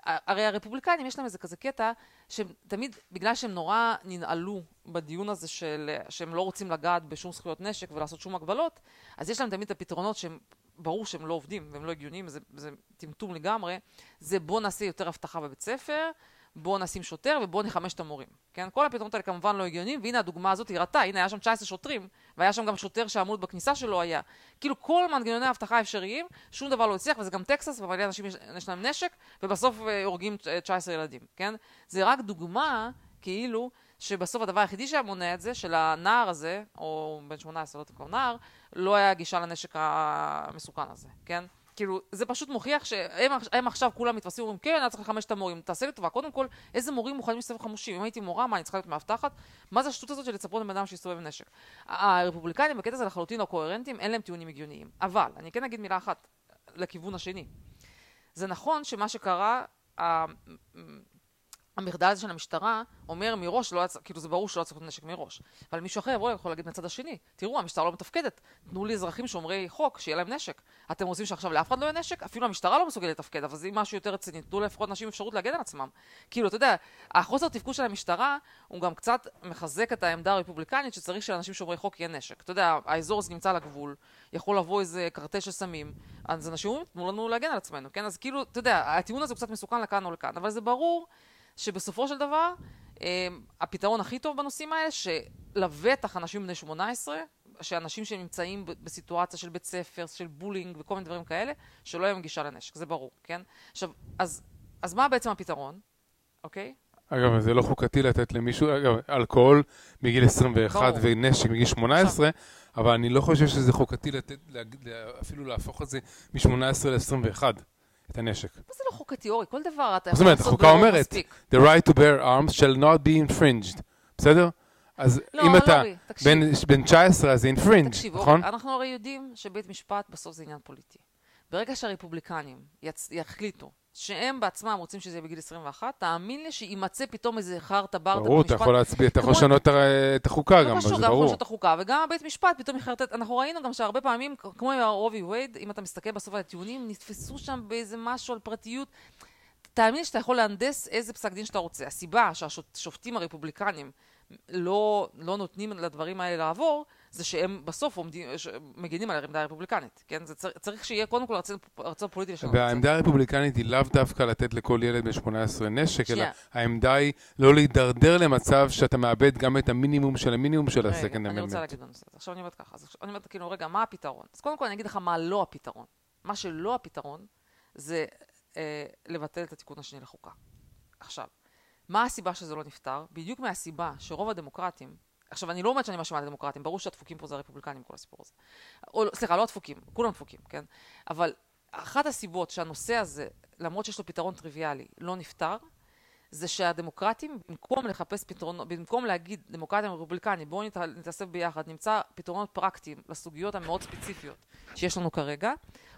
S2: הרי הרפובליקנים יש להם איזה כזה קטע שהם תמיד, בגלל שהם נורא ננעלו בדיון הזה של שהם לא רוצים לגעת בשום זכויות נשק ולעשות שום הגבלות, אז יש להם תמיד את הפתרונות שהם, ברור שהם לא עובדים והם לא הגיוניים, זה, זה טמטום לגמרי, זה בוא נעשה יותר אבטחה בבית ספר, בואו נשים שוטר ובואו נחמש את המורים. כן? כל הפתרונות האלה כמובן לא הגיוניים, והנה הדוגמה הזאת הראתה, הנה היה שם 19 שוטרים, והיה שם גם שוטר שהעמוד בכניסה שלו היה. כאילו כל מנגנוני האבטחה האפשריים, שום דבר לא הצליח, וזה גם טקסס, ומלא אנשים יש, יש להם נשק, ובסוף אה, הורגים 19 ילדים, כן? זה רק דוגמה, כאילו, שבסוף הדבר היחידי שהיה מונע את זה, של הנער הזה, או בן 18, לא יודעת כבר נער, לא היה גישה לנשק המסוכן הזה, כן? כאילו, זה פשוט מוכיח שהם עכשיו כולם מתפסים ואומרים, כן, אני צריך לחמש את המורים. תעשה לי טובה, קודם כל, איזה מורים מוכנים להסתובב חמושים? אם הייתי מורה, מה, אני צריכה להיות מאבטחת? מה זה השטות הזאת של לצפות לבן אדם שיסתובב נשק? הרפובליקנים בקטע הזה לחלוטין לא קוהרנטיים, אין להם טיעונים הגיוניים. אבל, אני כן אגיד מילה אחת לכיוון השני. זה נכון שמה שקרה, המחדל הזה של המשטרה אומר מראש, לא, כאילו זה ברור שלא צריך נשק מראש. אבל מישהו אחר יבוא, יכול להגיד מהצד השני, תראו, המשטרה לא מתפקדת, תנו לי אזרחים שומרי חוק, שיהיה להם נשק. אתם רוצים שעכשיו לאף אחד לא יהיה נשק? אפילו המשטרה לא מסוגלת לתפקד, אבל זה משהו יותר רציני, תנו לפחות נשים אפשרות להגן על עצמם. כאילו, אתה יודע, החוסר תפקוד של המשטרה, הוא גם קצת מחזק את העמדה הרפובליקנית שצריך שלאנשים שומרי חוק יהיה נשק. אתה יודע, האזור הזה נמצא על הגבול, יכול לבוא איזה קרטל של סמים, אז אנשים אומרים, תנו לנו להגן על עצמנו, כן? אז כאילו, אתה יודע, הטיעון הזה הוא קצת מסוכן לכאן או לכאן, אבל זה ברור שבסופו של דבר, אה, הפתרון הכי טוב בנושאים האלה, שלבטח אנשים בני 18, שאנשים שנמצאים בסיטואציה של בית ספר, של בולינג וכל מיני דברים כאלה, שלא יהיה להם גישה לנשק, זה ברור, כן? עכשיו, אז, אז מה בעצם הפתרון, אוקיי?
S1: אגב, זה לא חוקתי לתת למישהו, אגב, אלכוהול מגיל 21 ברור. ונשק מגיל 18, עכשיו, אבל אני לא חושב שזה חוקתי לתת, אפילו להפוך את זה מ-18 ל-21. את הנשק.
S2: מה זה לא חוקתי, אורי? כל דבר אתה יכול לעשות ברור מספיק.
S1: The right to bear arms shall not be infringed, בסדר? אז לא, אם אתה בן 19 אז זה infringed, נכון?
S2: אנחנו הרי יודעים שבית משפט בסוף זה עניין פוליטי. ברגע שהרפובליקנים יחליטו שהם בעצמם רוצים שזה יהיה בגיל 21, תאמין לי שימצא פתאום איזה חרטה ברטה
S1: במשפט. ברור, אתה יכול להצביע, אתה יכול לשנות את החוקה גם,
S2: זה ברור. גם יכול לשנות את החוקה, וגם הבית משפט פתאום יחרטט. אנחנו ראינו גם שהרבה פעמים, כמו עם רובי וייד, אם אתה מסתכל בסוף על הטיעונים, נתפסו שם באיזה משהו על פרטיות. תאמין לי שאתה יכול להנדס איזה פסק דין שאתה רוצה. הסיבה שהשופטים הרפובליקנים לא, לא נותנים לדברים האלה לעבור, זה שהם בסוף עומדים, מגינים על העמדה הרפובליקנית, כן? זה צר, צריך שיהיה קודם כל רצון, רצון פוליטי לשנות
S1: והעמדה הרפובליקנית היא לאו דווקא לתת לכל ילד בן 18 נשק, אלא העמדה היא לא להידרדר למצב שאתה מאבד גם את המינימום של המינימום של הסקנד
S2: אמנמנט. אני רוצה להגיד בנושא הזה. עכשיו אני אומרת ככה, אז אני אומרת כאילו, רגע, מה הפתרון? אז קודם כל אני אגיד לך מה לא הפתרון. מה שלא הפתרון זה אה, לבטל את התיקון השני לחוקה. עכשיו, מה הסיבה שזה לא נפתר? בדיוק מהסיבה שרוב הדמוקרטים עכשיו, אני לא אומרת שאני מאשימה את הדמוקרטים, ברור שהדפוקים פה זה הרפובליקנים, כל הסיפור הזה. או, סליחה, לא הדפוקים, כולם דפוקים, כן? אבל אחת הסיבות שהנושא הזה, למרות שיש לו פתרון טריוויאלי, לא נפתר, זה שהדמוקרטים, במקום לחפש פתרונות, במקום להגיד דמוקרטים ורפובליקנים, בואו נת, נתאסף ביחד, נמצא פתרונות פרקטיים לסוגיות המאוד ספציפיות שיש לנו כרגע,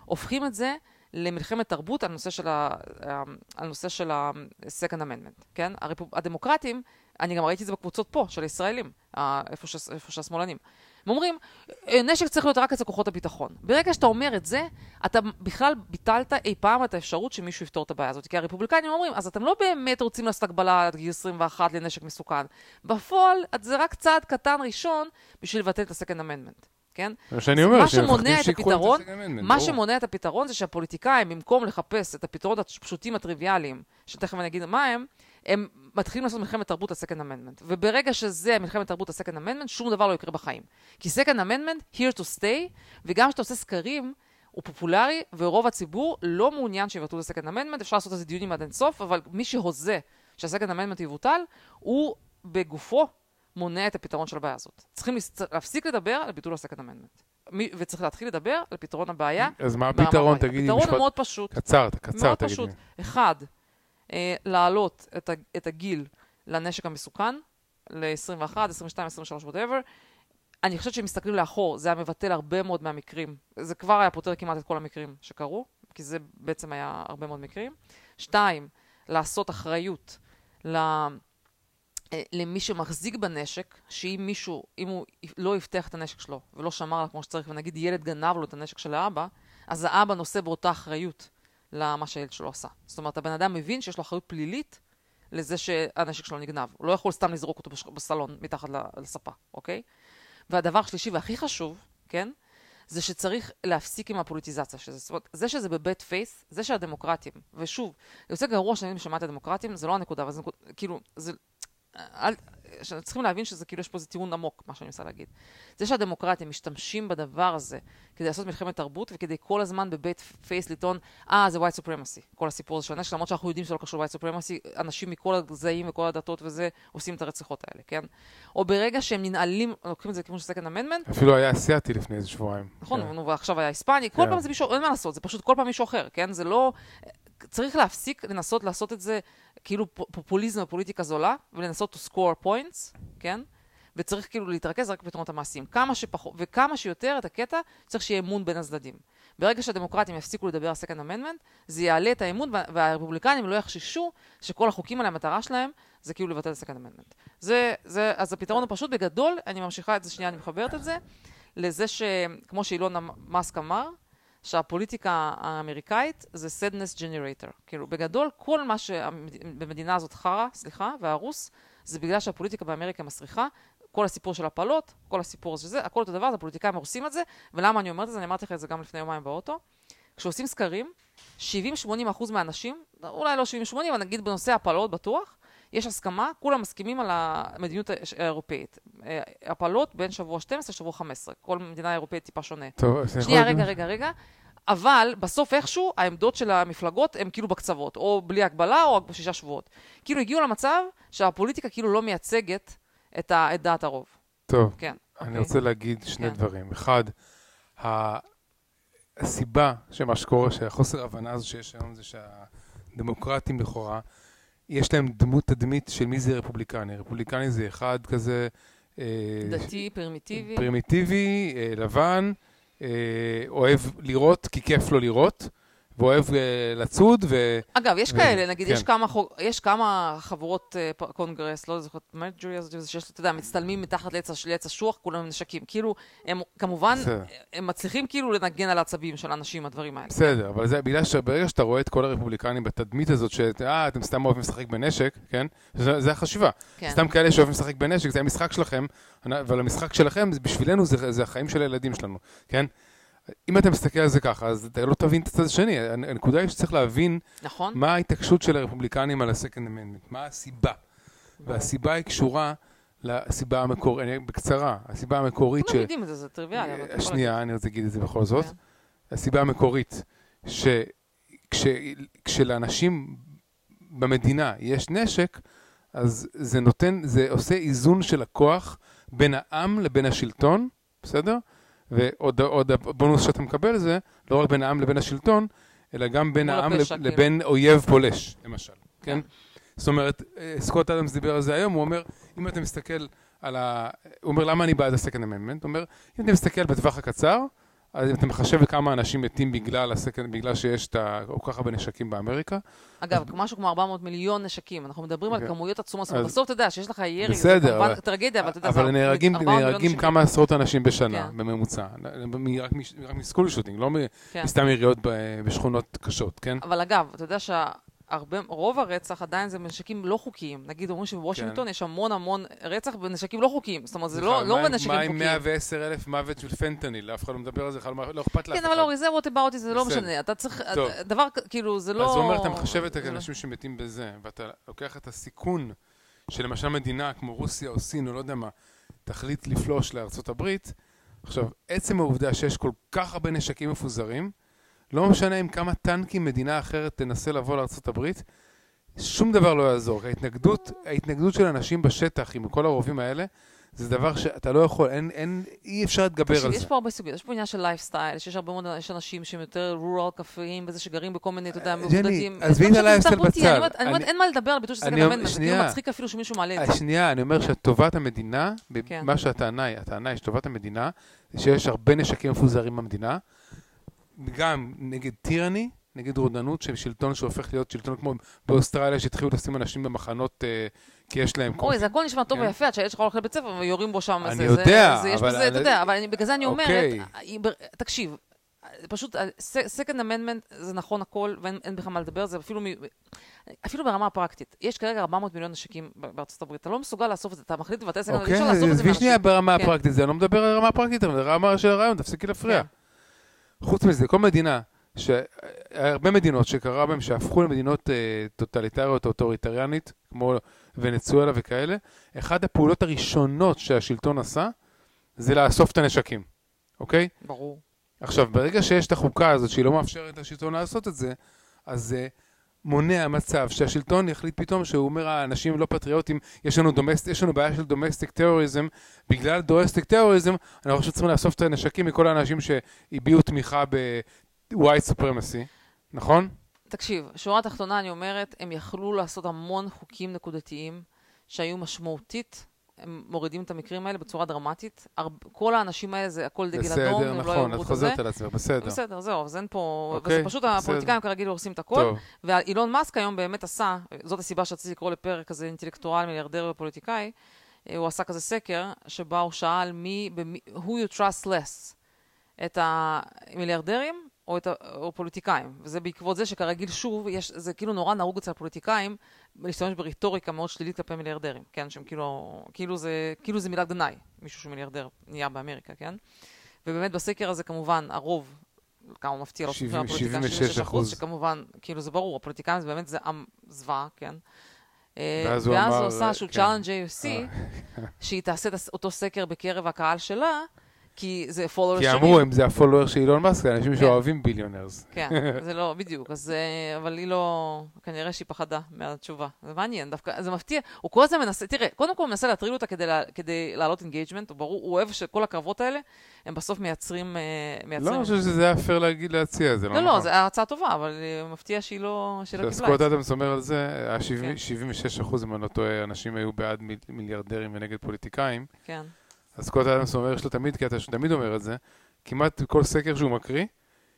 S2: הופכים את זה למלחמת תרבות על נושא של ה-Second Amendment, כן? הדמוקרטים אני גם ראיתי את זה בקבוצות פה, של הישראלים, איפה, ש... איפה שהשמאלנים. הם אומרים, אה, נשק צריך להיות רק אצל כוחות הביטחון. ברגע שאתה אומר את זה, אתה בכלל ביטלת אי פעם את האפשרות שמישהו יפתור את הבעיה הזאת. כי הרפובליקנים אומרים, אז אתם לא באמת רוצים לעשות הגבלה עד גיל 21 לנשק מסוכן. בפועל, זה רק צעד קטן ראשון בשביל לבטל את ה-Second Amendment. כן?
S1: מה שאני אומר,
S2: מה שמונע את הפתרון, מה שמונע את הפתרון זה שהפוליטיקאים, במקום לחפש את הפתרונות הפשוטים הטריוויאליים, שתכף אני אגיד מה הם, הם מתחילים לעשות מלחמת תרבות ה-Second Amendment. וברגע שזה מלחמת תרבות ה-Second Amendment, שום דבר לא יקרה בחיים. כי Second Amendment, here to stay, וגם כשאתה עושה סקרים, הוא פופולרי, ורוב הציבור לא מעוניין שיבטלו את ה-Second Amendment, אפשר לעשות על זה דיונים עד אינסוף, אבל מי שהוזה שה-Second Amendment יבוטל, הוא בגופו מונע את הפתרון של הבעיה הזאת. צריכים להפסיק לדבר על ביטול ה-Second Amendment. וצריך להתחיל לדבר על פתרון הבעיה.
S1: אז מה הפתרון? תגידי
S2: משפט. הפתרון הוא מאוד פשוט.
S1: קצר, קצר תגידי.
S2: מאוד פשוט. אחד, להעלות את, את הגיל לנשק המסוכן, ל-21, 22, 23, whatever. אני חושבת שמסתכלים לאחור, זה היה מבטל הרבה מאוד מהמקרים. זה כבר היה פותר כמעט את כל המקרים שקרו, כי זה בעצם היה הרבה מאוד מקרים. שתיים, לעשות אחריות ל... אה, למי שמחזיק בנשק, שאם מישהו, אם הוא לא יפתח את הנשק שלו ולא שמר עליו כמו שצריך, ונגיד ילד גנב לו את הנשק של האבא, אז האבא נושא באותה אחריות למה שהילד שלו עשה. זאת אומרת, הבן אדם מבין שיש לו אחריות פלילית לזה שהנשק שלו נגנב. הוא לא יכול סתם לזרוק אותו בסלון מתחת לספה, אוקיי? והדבר השלישי והכי חשוב, כן? זה שצריך להפסיק עם הפוליטיזציה של זה. זאת אומרת, זה שזה בבית פייס, זה שהדמוקרטים, ושוב, יוצא גרוע שאני שומעת את הדמוקרטים, זה לא הנקודה, אבל זה נקודה, כאילו, זה, אל, צריכים להבין שזה כאילו יש פה איזה טיעון עמוק, מה שאני מנסה להגיד. זה שהדמוקרטים משתמשים בדבר הזה כדי לעשות מלחמת תרבות וכדי כל הזמן בבית פייס לטעון, אה, זה white supremacy, כל הסיפור הזה של הנשק, למרות שאנחנו יודעים שזה לא קשור ל-white supremacy, אנשים מכל הגזעים וכל הדתות וזה עושים את הרציחות האלה, כן? או ברגע שהם ננעלים, לוקחים את זה לכיוון של second amendment.
S1: אפילו היה אסיאתי לפני איזה שבועיים.
S2: נכון, כן. ועכשיו היה היספני, כל כן. פעם זה מישהו, אין מה לעשות, זה פשוט כל פעם מישהו אחר, כן? זה לא... צריך להפסיק לנסות לעשות את זה כאילו פופוליזם ופוליטיקה זולה, ולנסות to score points, כן? וצריך כאילו להתרכז רק בפתרונות המעשיים. כמה שפחות, וכמה שיותר את הקטע, צריך שיהיה אמון בין הצדדים. ברגע שהדמוקרטים יפסיקו לדבר על Second Amendment, זה יעלה את האמון, והרפובליקנים לא יחששו שכל החוקים האלה, המטרה שלהם, זה כאילו לבטל את Second Amendment. זה, זה, אז הפתרון הוא פשוט, בגדול, אני ממשיכה את זה שנייה, אני מחברת את זה, לזה שכמו שאילון מאסק אמר, שהפוליטיקה האמריקאית זה sadness generator. כאילו, בגדול, כל מה שבמדינה הזאת חרא, סליחה, והרוס, זה בגלל שהפוליטיקה באמריקה מסריחה, כל הסיפור של הפלות, כל הסיפור הזה, שזה, הכל אותו דבר, זה הפוליטיקאים עושים את זה, ולמה אני אומרת את זה? אני אמרתי לך את זה גם לפני יומיים באוטו. כשעושים סקרים, 70-80 אחוז מהאנשים, אולי לא 70-80, אבל נגיד בנושא הפלות בטוח, יש הסכמה, כולם מסכימים על המדיניות האירופאית. אה, הפלות בין שבוע 12 לשבוע 15. כל מדינה אירופאית טיפה שונה.
S1: טוב,
S2: שנייה, רגע, רגע, רגע. אבל בסוף איכשהו העמדות של המפלגות הן כאילו בקצוות, או בלי הגבלה או רק בשישה שבועות. כאילו הגיעו למצב שהפוליטיקה כאילו לא מייצגת את, ה, את דעת הרוב.
S1: טוב, כן, אני אוקיי. רוצה להגיד שני כן. דברים. אחד, הסיבה שמה שקורה, שהחוסר ההבנה הזו שיש היום זה שהדמוקרטים לכאורה, יש להם דמות תדמית של מי זה רפובליקני. רפובליקני זה אחד כזה...
S2: אה, דתי, פרימיטיבי.
S1: פרימיטיבי, אה, לבן, אה, אוהב לראות כי כיף לו לראות. ואוהב uh, לצוד ו...
S2: אגב, יש ו... כאלה, נגיד, כן. יש, כמה, יש כמה חבורות uh, קונגרס, לא זוכרת, מרג'ורי הזאת, שיש, אתה יודע, מצטלמים מתחת לעץ אשוח, כולם נשקים. כאילו, הם כמובן, בסדר. הם מצליחים כאילו לנגן על העצבים של אנשים, הדברים האלה.
S1: בסדר, אבל זה בגלל שברגע שאתה רואה את כל הרפובליקנים בתדמית הזאת, שאה, אתם סתם אוהבים לשחק בנשק, כן? זה, זה החשיבה. כן. סתם כאלה שאוהבים לשחק בנשק, זה המשחק שלכם, אבל המשחק שלכם, בשבילנו זה, זה החיים של הילדים שלנו, כן? אם אתה מסתכל על זה ככה, אז אתה לא תבין את הצד השני. הנקודה היא שצריך להבין נכון. מה ההתעקשות של הרפובליקנים על ה-Second Amendment, מה הסיבה. והסיבה היא קשורה לסיבה המקורית, בקצרה, הסיבה המקורית
S2: ש... כולם יודעים את זה, זה טריוויאלי.
S1: שנייה, אני רוצה להגיד את זה בכל זאת. כן. הסיבה המקורית, שכשלאנשים במדינה יש נשק, אז זה נותן, זה עושה איזון של הכוח בין העם לבין השלטון, בסדר? ועוד הבונוס שאתה מקבל זה לא רק בין העם לבין השלטון, אלא גם בין העם לב, כאילו. לבין אויב פולש, למשל, כן? זאת אומרת, אה, סקוט אדמס דיבר על זה היום, הוא אומר, אם אתה מסתכל על ה... הוא אומר, למה אני בעד ה-Second Amendment? הוא אומר, אם אתה מסתכל בטווח הקצר, אז אם אתה מחשב כמה אנשים מתים בגלל, הסקנד, בגלל שיש את כל כך הרבה נשקים באמריקה.
S2: אגב, משהו כמו 400 מיליון נשקים, אנחנו מדברים על כמויות עצומות, בסוף אתה יודע שיש לך ירי,
S1: בסדר,
S2: זה כמובן טרגדיה, אבל אתה יודע,
S1: אבל נהרגים כמה עשרות אנשים בשנה, כן. בממוצע, רק מסקול שוטינג, לא כן. מסתם יריות בשכונות קשות, כן?
S2: אבל אגב, אתה יודע שה... הרבה, רוב הרצח עדיין זה בנשקים לא חוקיים. נגיד, אומרים שבוושינגטון כן. יש המון המון רצח בנשקים לא חוקיים. זאת אומרת, זה לא, לא בנשקים חוקיים.
S1: מה עם 110 אלף מוות של פנטניל? אף אחד לא מדבר על זה, לא אכפת לאף
S2: אחד. כן, אבל אורי, זה ווט אבאוטי, זה לא משנה. אתה צריך, דבר, כאילו, זה לא...
S1: אז הוא אומר, אתה מחשב את האנשים שמתים בזה, ואתה לוקח את הסיכון שלמשל מדינה כמו רוסיה או סין, או לא יודע מה, תחליט לפלוש לארצות הברית. עכשיו, עצם העובדה שיש כל כך הרבה נשקים מפוזרים, לא משנה עם כמה טנקים מדינה אחרת תנסה לבוא לארה"ב, שום דבר לא יעזור. ההתנגדות, ההתנגדות של אנשים בשטח עם כל הרובים האלה, זה דבר שאתה לא יכול, אין, אין, אי אפשר להתגבר על זה.
S2: יש פה הרבה סוגיות, יש פה עניין של לייפסטייל, שיש הרבה מאוד, יש אנשים שהם יותר רורל כפריים, וזה שגרים בכל מיני, אתה יודע, מבודדים.
S1: עזבי את הלייפסטייל בצד.
S2: אני אומרת, אין מה לדבר על ביטוי של סגן המנדמן, זה כאילו מצחיק אפילו שמישהו מעלה את זה.
S1: שנייה, אני אומר שטובת המדינה, כן. מה שהטענה היא, הטענה היא שטובת המדינה, שיש הרבה נשקים מפוזרים במדינה, גם נגד טירני, נגד רודנות של שלטון שהופך להיות שלטון כמו באוסטרליה שהתחילו לשים אנשים במחנות אה, כי יש להם...
S2: אוי, זה הכל נשמע טוב כן. ויפה, עד שהילד שלך הולך לבית ספר ויורים בו שם.
S1: אני יודע,
S2: אבל... יש בזה, אתה יודע, אבל בגלל זה אני אומרת, אוקיי. תקשיב, פשוט, second amendment זה נכון הכל, ואין בכלל מה לדבר, זה אפילו, אפילו ברמה הפרקטית. יש כרגע 400 מיליון נשקים בארצות הברית, אתה לא מסוגל לאסוף את זה, אתה מחליט
S1: amendment, אי אפשר לאסוף את זה מאנשים. אוקיי, עזבי שנייה ברמה כן. הפרקטית, זה אני לא מדבר על הרמה הפרקטית, אבל ברמה של הרעיון, תפסיקי להפריע. חוץ מזה, כל מדינה, הרבה מדינות שקרה בהן שהפכו למדינות אה, טוטליטריות או אוטוריטריאנית, כמו ונצואלה וכאלה, אחת הפעולות הראשונות שהשלטון עשה, זה לאסוף את הנשקים, אוקיי?
S2: ברור.
S1: עכשיו, ברגע שיש את החוקה הזאת שהיא לא מאפשרת לשלטון לעשות את זה, אז. אה, מונע מצב שהשלטון יחליט פתאום שהוא אומר האנשים לא פטריוטים, יש לנו, domest, יש לנו בעיה של domestic terrorism, בגלל domestic terrorism אנחנו עכשיו צריכים לאסוף את הנשקים מכל האנשים שהביעו תמיכה ב-white supremacy, נכון?
S2: תקשיב, שורה תחתונה אני אומרת, הם יכלו לעשות המון חוקים נקודתיים שהיו משמעותית הם מורידים את המקרים האלה בצורה דרמטית. כל האנשים האלה זה הכל דגל
S1: בסדר,
S2: אדום,
S1: בסדר,
S2: הם לא
S1: נכון,
S2: יעברו
S1: את
S2: את זה.
S1: חוזרת על עצמך, בסדר.
S2: בסדר, זהו, אז אין פה...
S1: אוקיי,
S2: וזה פשוט
S1: בסדר.
S2: הפוליטיקאים כרגיל הורסים את הכל.
S1: טוב,
S2: ואילון מאסק היום באמת עשה, זאת הסיבה שרציתי לקרוא לפרק כזה אינטלקטואל, מיליארדר ופוליטיקאי, אה, הוא עשה כזה סקר, שבה הוא שאל מי, במי, who you trust less, את המיליארדרים או, את ה, או פוליטיקאים. וזה בעקבות זה שכרגיל שוב, יש, זה כאילו נורא נהוג אצל הפוליטיקאים להשתמש ברטוריקה מאוד שלילית כלפי מיליארדרים, כן? שהם כאילו, כאילו זה, כאילו זה מילת גנאי, מישהו שהוא מיליארדר נהיה באמריקה, כן? ובאמת בסקר הזה כמובן הרוב, כמה מפתיע, לא סופרים
S1: 70,
S2: הפוליטיקאים,
S1: 76 אחוז.
S2: שכמובן, כאילו זה ברור, הפוליטיקאים זה באמת זה עם זוועה, כן? אה,
S1: ואז הוא
S2: ואז
S1: אמר,
S2: הוא עשה שהוא. צ'אלנג' AFC, שהיא תעשה אותו סקר בקרב הקהל שלה, כי זה
S1: כי
S2: שלי.
S1: אמרו, אם זה ה followers של אילון מאסק, זה אנשים
S2: כן.
S1: שאוהבים billionaires.
S2: כן, זה לא, בדיוק, אז, אה, אבל היא לא, כנראה שהיא פחדה מהתשובה. זה מעניין, דווקא, זה מפתיע. הוא כל הזמן מנסה, תראה, קודם כל הוא מנסה להטריל אותה כדי, לה, כדי להעלות engagement, הוא ברור, הוא אוהב שכל הקרבות האלה, הם בסוף מייצרים, אה,
S1: לא,
S2: מייצרים...
S1: אני חושב שזה היה פייר להגיד להציע, זה לא
S2: לא,
S1: נכון.
S2: לא, זו הצעה טובה, אבל אה, מפתיע שהיא לא, שהיא לא קיבלה
S1: סקוט
S2: את זה.
S1: אדמס אומר על זה, היה
S2: כן.
S1: 76 אחוז, אם אני לא טועה, אנשים היו בעד מיל- מיליארדרים ונגד פוליטיקאים.
S2: כן,
S1: אז סקוט אדמס אומר, יש לו תמיד קטע שהוא תמיד אומר את זה, כמעט בכל סקר שהוא מקריא,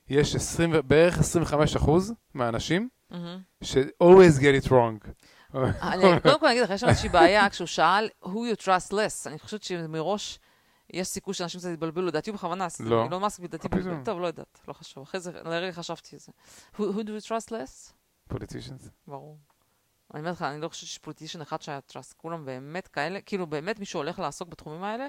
S1: יש 20, ו- בערך 25 אחוז מהאנשים
S2: מהמם.
S1: ש- always get it wrong.
S2: אני קודם כל אגיד לך, יש שם איזושהי בעיה, כשהוא שאל who you trust less, אני חושבת שמראש יש סיכוי שאנשים קצת יתבלבלו, לדעתי הוא בכוונה,
S1: לא.
S2: אילון מאסק לדעתי
S1: פתאום?
S2: טוב, לא יודעת, לא חשוב, אחרי זה, לרגע חשבתי את זה. who do you trust less?
S1: politicians.
S2: ברור. אני אומרת לך, אני לא חושבת שיש פוליטישן אחד שהיה טראסט, כולם באמת כאלה, כאילו באמת מי שהולך לעסוק בתחומים האלה,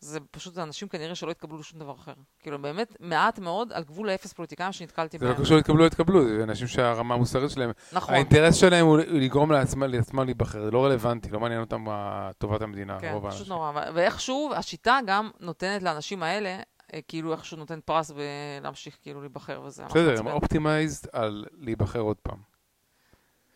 S2: זה פשוט אנשים כנראה שלא יתקבלו לשום דבר אחר. כאילו באמת מעט מאוד על גבול האפס פוליטיקאים שנתקלתי
S1: זה לא
S2: בהם.
S1: קשור להתקבלו, התקבלו, זה אנשים שהרמה המוסרית שלהם,
S2: נכון,
S1: האינטרס שלהם הוא לגרום לעצמם לעצמם להיבחר, זה לא רלוונטי, לא מעניין אותם טובת המדינה,
S2: כן,
S1: רוב
S2: פשוט
S1: האנשים.
S2: נורא. ואיכשהו, השיטה גם נותנת לאנשים האלה, אה, כאילו איכשהו נותן פרס ולהמשיך כאילו להיבחר וזה.
S1: בסדר, הם. optimized על להיבחר עוד פעם.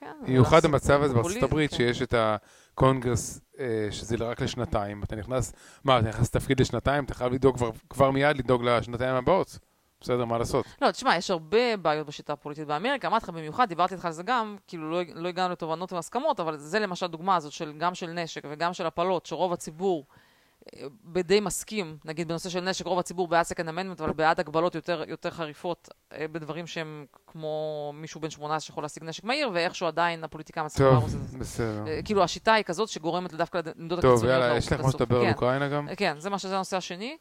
S2: כן,
S1: במיוחד
S2: ולעשות
S1: המצב הזה בארצות הברית,
S2: כן.
S1: שיש את הקונגרס, אה, שזה רק לשנתיים. אתה נכנס, מה, אתה נכנס לתפקיד לשנתיים, אתה חייב לדאוג כבר- כבר מיד לדאוג לשנתיים הבאות. בסדר, מה לעשות?
S2: לא, תשמע, יש הרבה בעיות בשיטה הפוליטית באמריקה, אמרתי לך במיוחד, דיברתי איתך על זה גם, כאילו לא, לא הגענו לתובנות והסכמות, אבל זה למשל דוגמה הזאת של, גם של נשק וגם של הפלות, שרוב הציבור אה, בדי מסכים, נגיד בנושא של נשק, רוב הציבור בעד second amendment, אבל בעד הגבלות יותר, יותר חריפות אה, בדברים שהם כמו מישהו בן 18 שיכול להשיג נשק מהיר, ואיכשהו עדיין הפוליטיקאים מצליחים
S1: טוב,
S2: להרוס את זה.
S1: בסדר.
S2: אה, כאילו השיטה היא כזאת שגורמת דווקא לעמדות
S1: טוב,
S2: הקיצוניות
S1: יאללה,
S2: להרוס
S1: יש לך
S2: הסוף.
S1: לדבר על
S2: כן,
S1: אוקראינה גם?
S2: כן, זה מה שזה הנושא השני.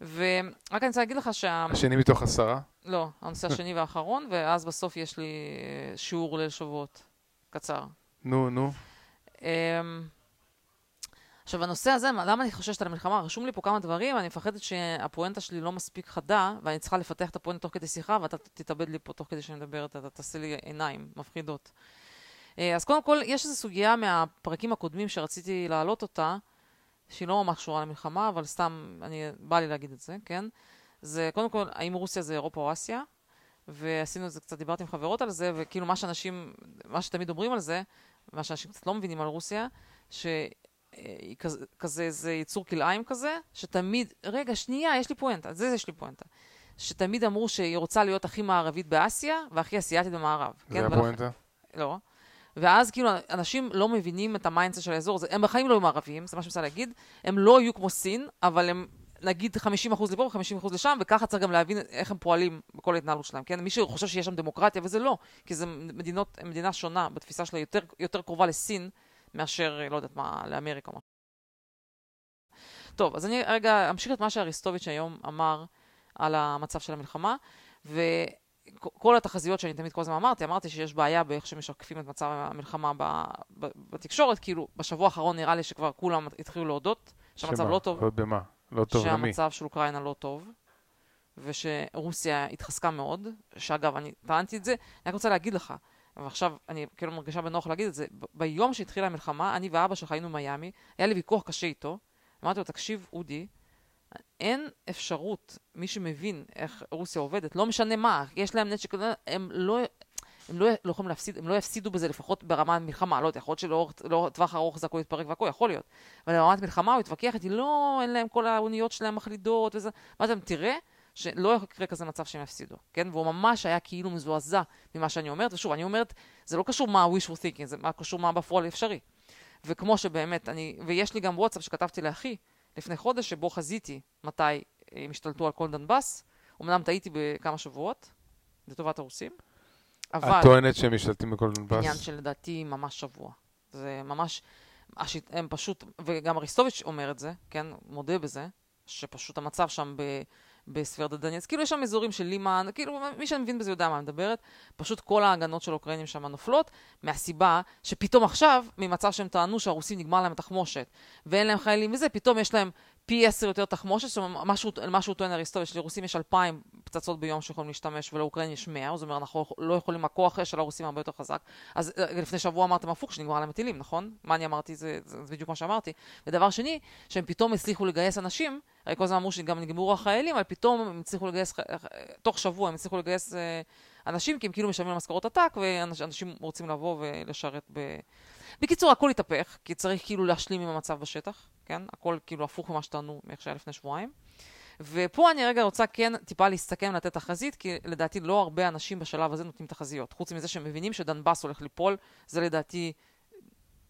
S2: ורק אני רוצה להגיד לך שה...
S1: השני מתוך עשרה?
S2: לא, הנושא השני והאחרון, ואז בסוף יש לי אה, שיעור ליל שבועות קצר.
S1: נו, נו.
S2: עכשיו, הנושא הזה, למה אני חוששת על המלחמה? רשום לי פה כמה דברים, אני מפחדת שהפואנטה שלי לא מספיק חדה, ואני צריכה לפתח את הפואנטה תוך כדי שיחה, ואתה תתאבד לי פה תוך כדי שאני מדברת, אתה תעשה לי עיניים מפחידות. אה, אז קודם כל, יש איזו סוגיה מהפרקים הקודמים שרציתי להעלות אותה, שהיא לא ממש קשורה למלחמה, אבל סתם, אני, בא לי להגיד את זה, כן? זה, קודם כל, האם רוסיה זה אירופה או אסיה? ועשינו את זה קצת, דיברתי עם חברות על זה, וכאילו מה שאנשים, מה שתמיד אומרים על זה, מה שאנשים קצת לא מבינים על רוסיה, שהיא כזה, כזה, זה יצור כלאיים כזה, שתמיד, רגע, שנייה, יש לי פואנטה, על זה יש לי פואנטה. שתמיד אמרו שהיא רוצה להיות הכי מערבית באסיה, והכי אסיאתית במערב. כן?
S1: זה
S2: ולכן-
S1: הפואנטה?
S2: לא. ואז כאילו אנשים לא מבינים את ה mindset של האזור הזה, הם בחיים לא יהיו מערבים, זה מה שאני מנסה להגיד, הם לא יהיו כמו סין, אבל הם נגיד 50% לפה ו-50% לשם, וככה צריך גם להבין איך הם פועלים בכל ההתנהלות שלהם, כן? מי שחושב שיש שם דמוקרטיה, וזה לא, כי זו מדינה שונה בתפיסה שלה יותר, יותר קרובה לסין, מאשר, לא יודעת מה, לאמריקה או משהו. טוב, אז אני רגע אמשיך את מה שאריסטוביץ' היום אמר על המצב של המלחמה, ו... כל התחזיות שאני תמיד כל הזמן אמרתי, אמרתי שיש בעיה באיך שמשקפים את מצב המלחמה ב, ב, בתקשורת, כאילו בשבוע האחרון נראה לי שכבר כולם התחילו להודות שהמצב
S1: שמה?
S2: לא טוב,
S1: עוד במה? לא טוב למי?
S2: שהמצב של אוקראינה לא טוב, ושרוסיה התחזקה מאוד, שאגב, אני טענתי את זה, אני רק רוצה להגיד לך, ועכשיו אני כאילו מרגישה בנוח להגיד את זה, ב- ביום שהתחילה המלחמה, אני ואבא שלך היינו במיאמי, היה לי ויכוח קשה איתו, אמרתי לו, תקשיב, אודי, אין אפשרות, מי שמבין איך רוסיה עובדת, לא משנה מה, יש להם נשק, הם לא, הם לא, לא יכולים להפסיד, הם לא יפסידו בזה לפחות ברמת מלחמה, לא יודע, יכול להיות שלטווח ארוך זה הכל יתפרק והכל, יכול להיות. אבל ברמת מלחמה הוא התווכח איתי, לא, אין להם כל האוניות שלהם מחלידות וזה. אמרתי להם, תראה שלא יקרה כזה מצב שהם יפסידו, כן? והוא ממש היה כאילו מזועזע ממה שאני אומרת, ושוב, אני אומרת, זה לא קשור מה ה-wishful thinking, זה מה קשור מה בפועל אפשרי. וכמו שבאמת, אני, ויש לי גם וואטסאפ שכתבתי לאחי לפני חודש, שבו חזיתי מתי הם השתלטו על כל דנבאס. אמנם טעיתי בכמה שבועות, לטובת הרוסים,
S1: אבל... את טוענת שהם משתלטים בכל דנבאס?
S2: עניין שלדעתי ממש שבוע. זה ממש, הם פשוט, וגם אריסטוביץ' אומר את זה, כן, מודה בזה, שפשוט המצב שם ב... בספרדה דניאלס, כאילו יש שם אזורים של לימן, כאילו מי שמבין בזה יודע מה אני מדברת, פשוט כל ההגנות של האוקראינים שם נופלות, מהסיבה שפתאום עכשיו, ממצב שהם טענו שהרוסים נגמר להם התחמושת, ואין להם חיילים וזה, פתאום יש להם פי עשר יותר תחמושת, זאת אומרת, משהו, משהו טוען אריסטוביץ', שלרוסים יש אלפיים פצצות ביום שיכולים להשתמש, ולאוקראינים יש מאה, זאת אומרת, אנחנו לא יכולים, הכוח של הרוסים הרבה יותר חזק. אז אה, לפני שבוע אמרתם הפוך, שנגמר להם הטילים, נכון? מה אני אמרתי? זה, זה, זה בדיוק מה שאמרתי. ודבר שני, שהם פתאום הצליחו לגייס אנשים, הרי כל הזמן אמרו שגם נגמרו החיילים, אבל פתאום הם הצליחו לגייס, תוך שבוע הם הצליחו לגייס אה, אנשים, כי הם כאילו משלמים משכורות עתק, ואנשים רוצים לבוא ולשרת ב... בקיצור, הכל התהפך, כי צריך כאילו להשלים עם המצב בשטח, כן? הכל כאילו הפוך ממה שטענו מאיך שהיה לפני שבועיים. ופה אני רגע רוצה כן טיפה להסתכם לתת תחזית, כי לדעתי לא הרבה אנשים בשלב הזה נותנים תחזיות. חוץ מזה שהם מבינים שדנבאס הולך ליפול, זה לדעתי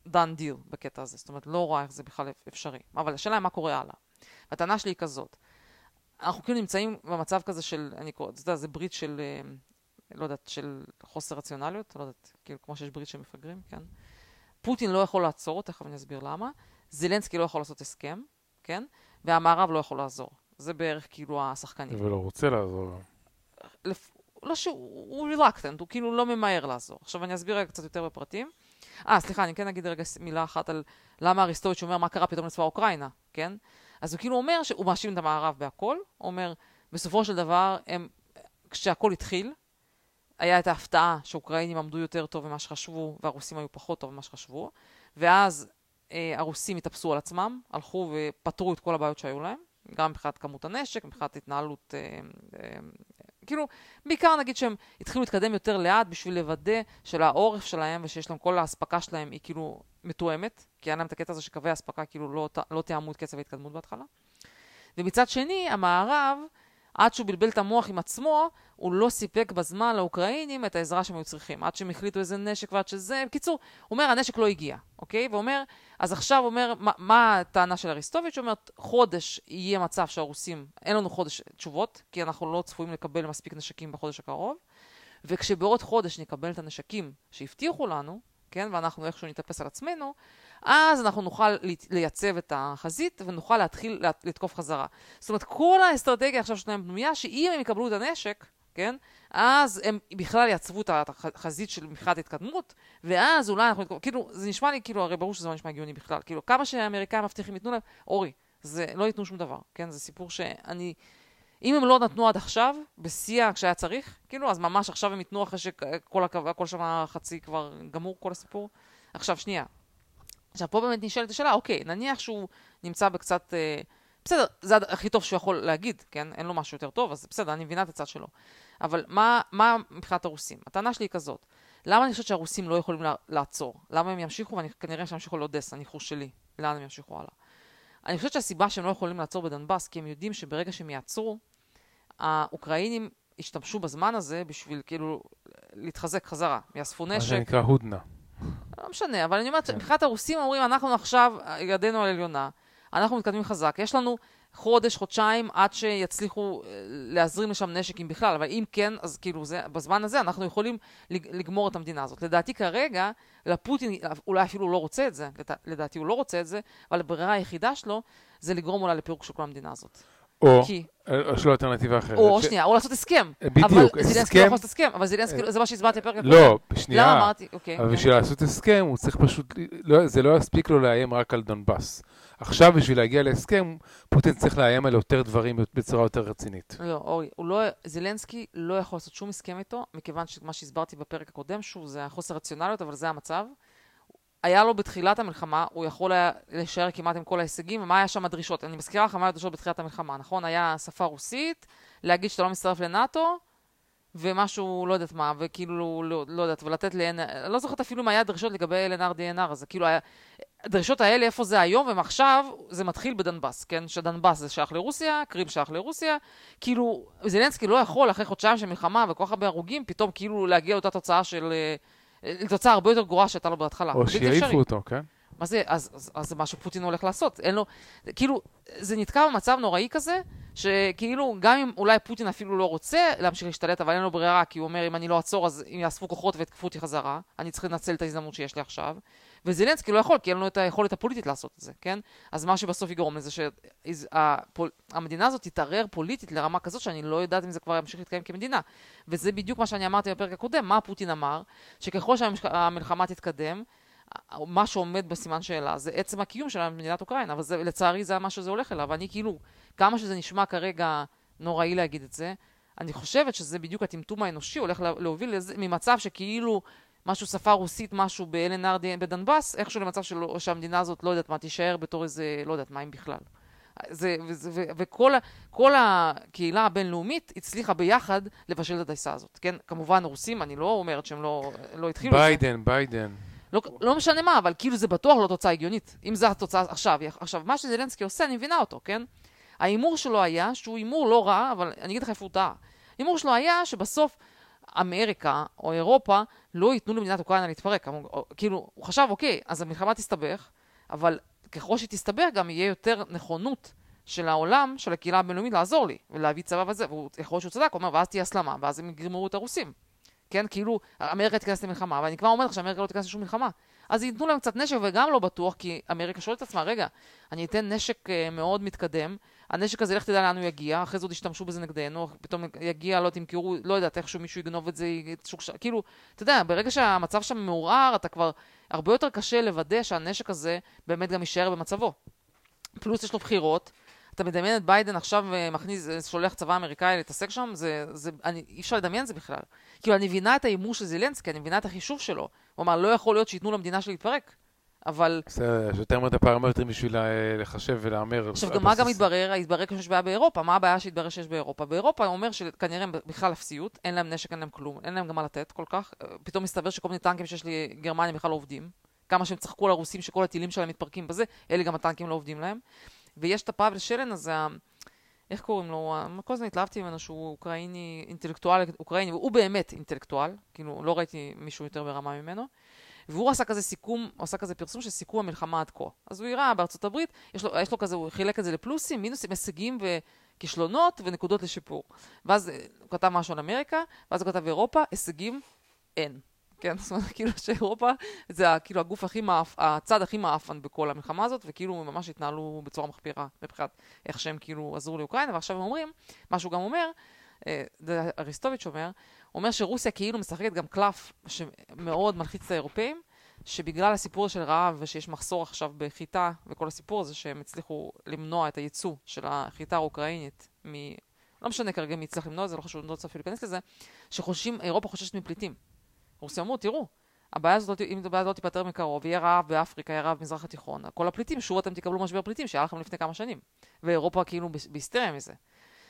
S2: done deal בקטע הזה. זאת אומרת, לא רואה איך זה בכלל אפשרי. אבל השאלה היא מה קורה הלאה. הטענה שלי היא כזאת. אנחנו כאילו נמצאים במצב כזה של, אני קורא, אתה יודע, זה ברית של, אה, לא יודעת, של חוסר רציונליות, לא יודעת, כאילו כמו שיש ברית של מפגרים, כן? פוטין לא יכול לעצור, תכף אני אסביר למה. זילנסקי לא יכול לעשות הסכם, כן? והמערב לא יכול לעזור. זה בערך כאילו השחקנים.
S1: ולא רוצה לעזור.
S2: לפ... לא שהוא הוא רילקטנט, הוא כאילו לא ממהר לעזור. עכשיו אני אסביר רגע קצת יותר בפרטים. אה, סליחה, אני כן אגיד רגע מילה אחת על למה אריסטוביץ' אומר מה קרה פתאום לצבא אוקראינה, כן? אז הוא כאילו אומר שהוא מאשים את המערב בהכל, הוא אומר, בסופו של דבר, הם, כשהכל התחיל, היה את ההפתעה שהאוקראינים עמדו יותר טוב ממה שחשבו, והרוסים היו פחות טוב ממה שחשבו, ואז אה, הרוסים התאפסו על עצמם, הלכו ופתרו את כל הבעיות שהיו להם, גם מבחינת כמות הנשק, מבחינת התנהלות, אה, אה, כאילו, בעיקר נגיד שהם התחילו להתקדם יותר לאט בשביל לוודא שלעורף שלהם ושיש להם כל האספקה שלהם היא כאילו מתואמת, כי היה להם את הקטע הזה שקווי האספקה כאילו לא, לא תיאמו את קצב ההתקדמות בהתחלה. ומצד שני, המערב, עד שהוא בלבל את המוח עם עצמו, הוא לא סיפק בזמן לאוקראינים את העזרה שהם היו צריכים. עד שהם החליטו איזה נשק ועד שזה... בקיצור, הוא אומר, הנשק לא הגיע, אוקיי? ואומר, אז עכשיו אומר, מה, מה הטענה של אריסטוביץ'? הוא אומר, חודש יהיה מצב שהרוסים, אין לנו חודש תשובות, כי אנחנו לא צפויים לקבל מספיק נשקים בחודש הקרוב, וכשבעוד חודש נקבל את הנשקים שהבטיחו לנו, כן, ואנחנו איכשהו נתאפס על עצמנו, אז אנחנו נוכל לייצב את החזית ונוכל להתחיל לתקוף חזרה. זאת אומרת, כל האסטרטגיה עכשיו שלהם בנויה, שאם הם יקבלו את הנשק, כן, אז הם בכלל יעצבו את החזית של מבחינת התקדמות, ואז אולי אנחנו, כאילו, זה נשמע לי, כאילו, הרי ברור שזה לא נשמע הגיוני בכלל. כאילו, כמה שהאמריקאים מבטיחים ייתנו להם, אורי, זה לא ייתנו שום דבר, כן? זה סיפור שאני... אם הם לא נתנו עד עכשיו, בשיא כשהיה צריך, כאילו, אז ממש עכשיו הם ייתנו אחרי שכל הכל שם חצי כבר גמור, כל הסיפור. עכשיו, שנייה. עכשיו, פה באמת נשאלת השאלה, אוקיי, נניח שהוא נמצא בקצת... אה, בסדר, זה הכי טוב שהוא יכול להגיד, כן? אין לו משהו יותר טוב, אז בסדר, אני מבינה את הצד שלו. אבל מה, מה מבחינת הרוסים? הטענה שלי היא כזאת, למה אני חושבת שהרוסים לא יכולים לעצור? למה הם ימשיכו, ואני כנראה שהם ימשיכו לאודסה, ניחוש שלי, לאן הם ימשיכו הלאה. אני חושבת שהסיבה שהם לא יכולים לעצור בדנבאס, כי הם יודעים שברגע שהם יעצרו, האוקראינים ישתמשו בזמן הזה בשביל כאילו להתחזק חזרה, יאספו נשק. מה
S1: שנקרא הודנה.
S2: לא משנה, אבל אני אומרת, כן. מבחינת הרוסים אומרים, אנחנו עכשיו, ידנו על עליונה, אנחנו מתקדמים חזק, יש לנו חודש, חודשיים, עד שיצליחו אה, להזרים לשם נשק אם בכלל, אבל אם כן, אז כאילו זה, בזמן הזה אנחנו יכולים לגמור את המדינה הזאת. לדעתי כרגע, לפוטין אולי אפילו לא רוצה את זה, לדעתי הוא לא רוצה את זה, אבל הברירה היחידה שלו זה לגרום אולי לפירוק של כל המדינה הזאת.
S1: או, כי... יש לו אלטרנטיבה אחרת.
S2: או, ש... שנייה, או לעשות הסכם.
S1: בדיוק,
S2: אבל הסכם. אבל זילנסקי לא יכול לעשות הסכם, אבל זילנסקי, זה מה שהסברתי בפרק הקודם.
S1: לא, שנייה.
S2: למה אמרתי, אוקיי.
S1: אבל בשביל לעשות הסכם, הוא צריך פשוט, לא, זה לא יספיק לו לאיים רק על דונבאס. עכשיו, בשביל להגיע להסכם, פוטין צריך לאיים על יותר דברים בצורה יותר רצינית.
S2: לא, אורי, לא, זילנסקי לא יכול לעשות שום הסכם איתו, מכיוון שמה שהסברתי בפרק הקודם, שוב, זה החוסר רציונליות, אבל זה המצב. היה לו בתחילת המלחמה, הוא יכול היה להישאר כמעט עם כל ההישגים, ומה היה שם הדרישות? אני מזכירה לך מה הדרישות בתחילת המלחמה, נכון? היה שפה רוסית, להגיד שאתה לא מצטרף לנאטו, ומשהו, לא יודעת מה, וכאילו, לא, לא יודעת, ולתת ל... אני לא זוכרת אפילו מה היה הדרישות לגבי LNR, DNR, אז כאילו היה... הדרישות האלה, איפה זה היום, ומעכשיו זה מתחיל בדנבאס, כן? שדנבאס זה שייך לרוסיה, קרים שייך לרוסיה. כאילו, זלנסקי לא יכול, אחרי חודשיים של מלחמה וכל כך הרבה הרוגים, פתאום כאילו להגיע לאותה תוצאה של... לתוצאה הרבה יותר גרועה שהייתה לו בהתחלה.
S1: או שיעיפו אותו, כן?
S2: מה זה, אז, אז, אז זה מה שפוטין הולך לעשות. אין לו, כאילו, זה נתקע במצב נוראי כזה, שכאילו, גם אם אולי פוטין אפילו לא רוצה להמשיך להשתלט, אבל אין לו ברירה, כי הוא אומר, אם אני לא אעצור, אז אם יאספו כוחות ויתקפו אותי חזרה, אני צריך לנצל את ההזדמנות שיש לי עכשיו. וזילנסקי לא יכול, כי אין לו את היכולת הפוליטית לעשות את זה, כן? אז מה שבסוף יגרום לזה שהמדינה הזאת תתערער פוליטית לרמה כזאת שאני לא יודעת אם זה כבר ימשיך להתקיים כמדינה. וזה בדיוק מה שאני אמרתי בפרק הקודם, מה פוטין אמר, שככל שהמלחמה תתקדם, מה שעומד בסימן שאלה זה עצם הקיום של מדינת אוקראינה, אבל זה, לצערי זה מה שזה הולך אליו. ואני כאילו, כמה שזה נשמע כרגע נוראי להגיד את זה, אני חושבת שזה בדיוק הטמטום האנושי הולך להוביל לזה, ממצב שכאילו משהו שפה רוסית, משהו באלנר בדנבאס, איכשהו למצב של, שהמדינה הזאת לא יודעת מה, תישאר בתור איזה, לא יודעת מה אם בכלל. זה, וזה, ו, וכל הקהילה הבינלאומית הצליחה ביחד לבשל את הדייסה הזאת, כן? כמובן רוסים, אני לא אומרת שהם לא, לא התחילו
S1: ביידן, זה. ביידן.
S2: לא, לא משנה מה, אבל כאילו זה בטוח לא תוצאה הגיונית. אם זו התוצאה עכשיו. עכשיו, מה שזלנסקי עושה, אני מבינה אותו, כן? ההימור שלו היה, שהוא הימור לא רע, אבל אני אגיד לך איפה הוא טעה. ההימור שלו היה שבסוף אמריקה או אירופה לא ייתנו למדינת אוקראינה להתפרק. כאילו, הוא חשב, אוקיי, אז המלחמה תסתבך, אבל ככל שהיא תסתבך גם יהיה יותר נכונות של העולם, של הקהילה הבינלאומית, לעזור לי ולהביא צבא וזה, והוא יכול להיות שהוא צדק, הוא אומר, ואז תהיה הסלמה, ואז הם יגמרו את הרוסים. כן, כאילו, אמריקה תיכנס למלחמה, ואני כבר אומר לך שאמריקה לא תיכנס לשום מלחמה. אז ייתנו להם קצת נשק, וגם לא בטוח, כי אמריקה שואלת את עצמה, רגע, אני אתן נשק uh, מאוד מתקדם, הנשק הזה, לך תדע לאן הוא יגיע, אחרי זה עוד ישתמשו בזה נגדנו, פתאום יגיע, לא תמכרו, לא יודעת, איכשהו מישהו יגנוב את זה, שוק, ש... כאילו, אתה יודע, ברגע שהמצב שם מעורער, אתה כבר, הרבה יותר קשה לוודא שהנשק הזה באמת גם יישאר במצבו. פלוס יש לו בחירות, אתה מדמיין את ביידן עכשיו אה, מכניס, אה, שולח צבא אמריקאי להתעסק שם, זה, זה, אני, אי אפשר לדמיין את זה בכלל. כאילו, אני מבינה את ההימור של זילנסקי, אני מבינה את החישוב שלו. הוא אמר, לא יכול להיות שייתנו למדינה שלי להתפרק. אבל...
S1: בסדר, יש יותר מדי פרמטרים בשביל אה, לחשב ולהמר.
S2: עכשיו, גם מה גם התברר? התברר שיש בעיה באירופה. מה הבעיה שהתברר שיש באירופה? באירופה הוא אומר שכנראה בכלל אפסיות, אין להם נשק, אין להם כלום, אין להם גם מה לתת כל כך. פתאום מסתבר שכל מיני טנקים שיש לגרמניה בכלל לא עובדים. כמה שהם צחקו על הרוסים שכל הטילים שלהם מתפרקים בזה, אלה גם הטנקים לא עובדים להם. ויש את הפאבל שלן הזה, איך קוראים לו? כל הזמן התלהבתי ממנו שהוא אוקראיני, אינטלקטואל אוקראיני, והוא באמת אינטלקטואל, כאילו לא ראיתי מישהו יותר ברמה ממנו. והוא עשה כזה סיכום, עשה כזה פרסום של סיכום המלחמה עד כה. אז הוא הראה בארצות הברית, יש לו, יש לו כזה, הוא חילק את זה לפלוסים, מינוסים, הישגים וכישלונות ונקודות לשיפור. ואז הוא כתב משהו על אמריקה, ואז הוא כתב אירופה, הישגים אין. כן, זאת אומרת, כאילו שאירופה זה כאילו הגוף הכי מאף, הצד הכי מאפן בכל המלחמה הזאת, וכאילו הם ממש התנהלו בצורה מחפירה מבחינת איך שהם כאילו עזרו לאוקראינה, ועכשיו הם אומרים, מה שהוא גם אומר, אה, אריסטוביץ' אומר, אומר שרוסיה כאילו משחקת גם קלף שמאוד מלחיץ את האירופאים, שבגלל הסיפור של רעב ושיש מחסור עכשיו בחיטה וכל הסיפור הזה שהם הצליחו למנוע את הייצוא של החיטה האוקראינית מ... לא משנה כרגע מי יצטרך למנוע את זה, לא חשוב, לא רוצה אפילו להיכנס לזה, שחושבים, אירופה חוששת מפליטים. רוסיה אמרו, תראו, הבעיה הזאת, אם הבעיה הזאת תיפתר מקרוב, יהיה רעב באפריקה, יהיה רעב במזרח התיכון, כל הפליטים, שוב אתם תקבלו משבר פליטים שהיה לכם לפני כמה שנים. ואירופה כאילו בהיסטריה מזה.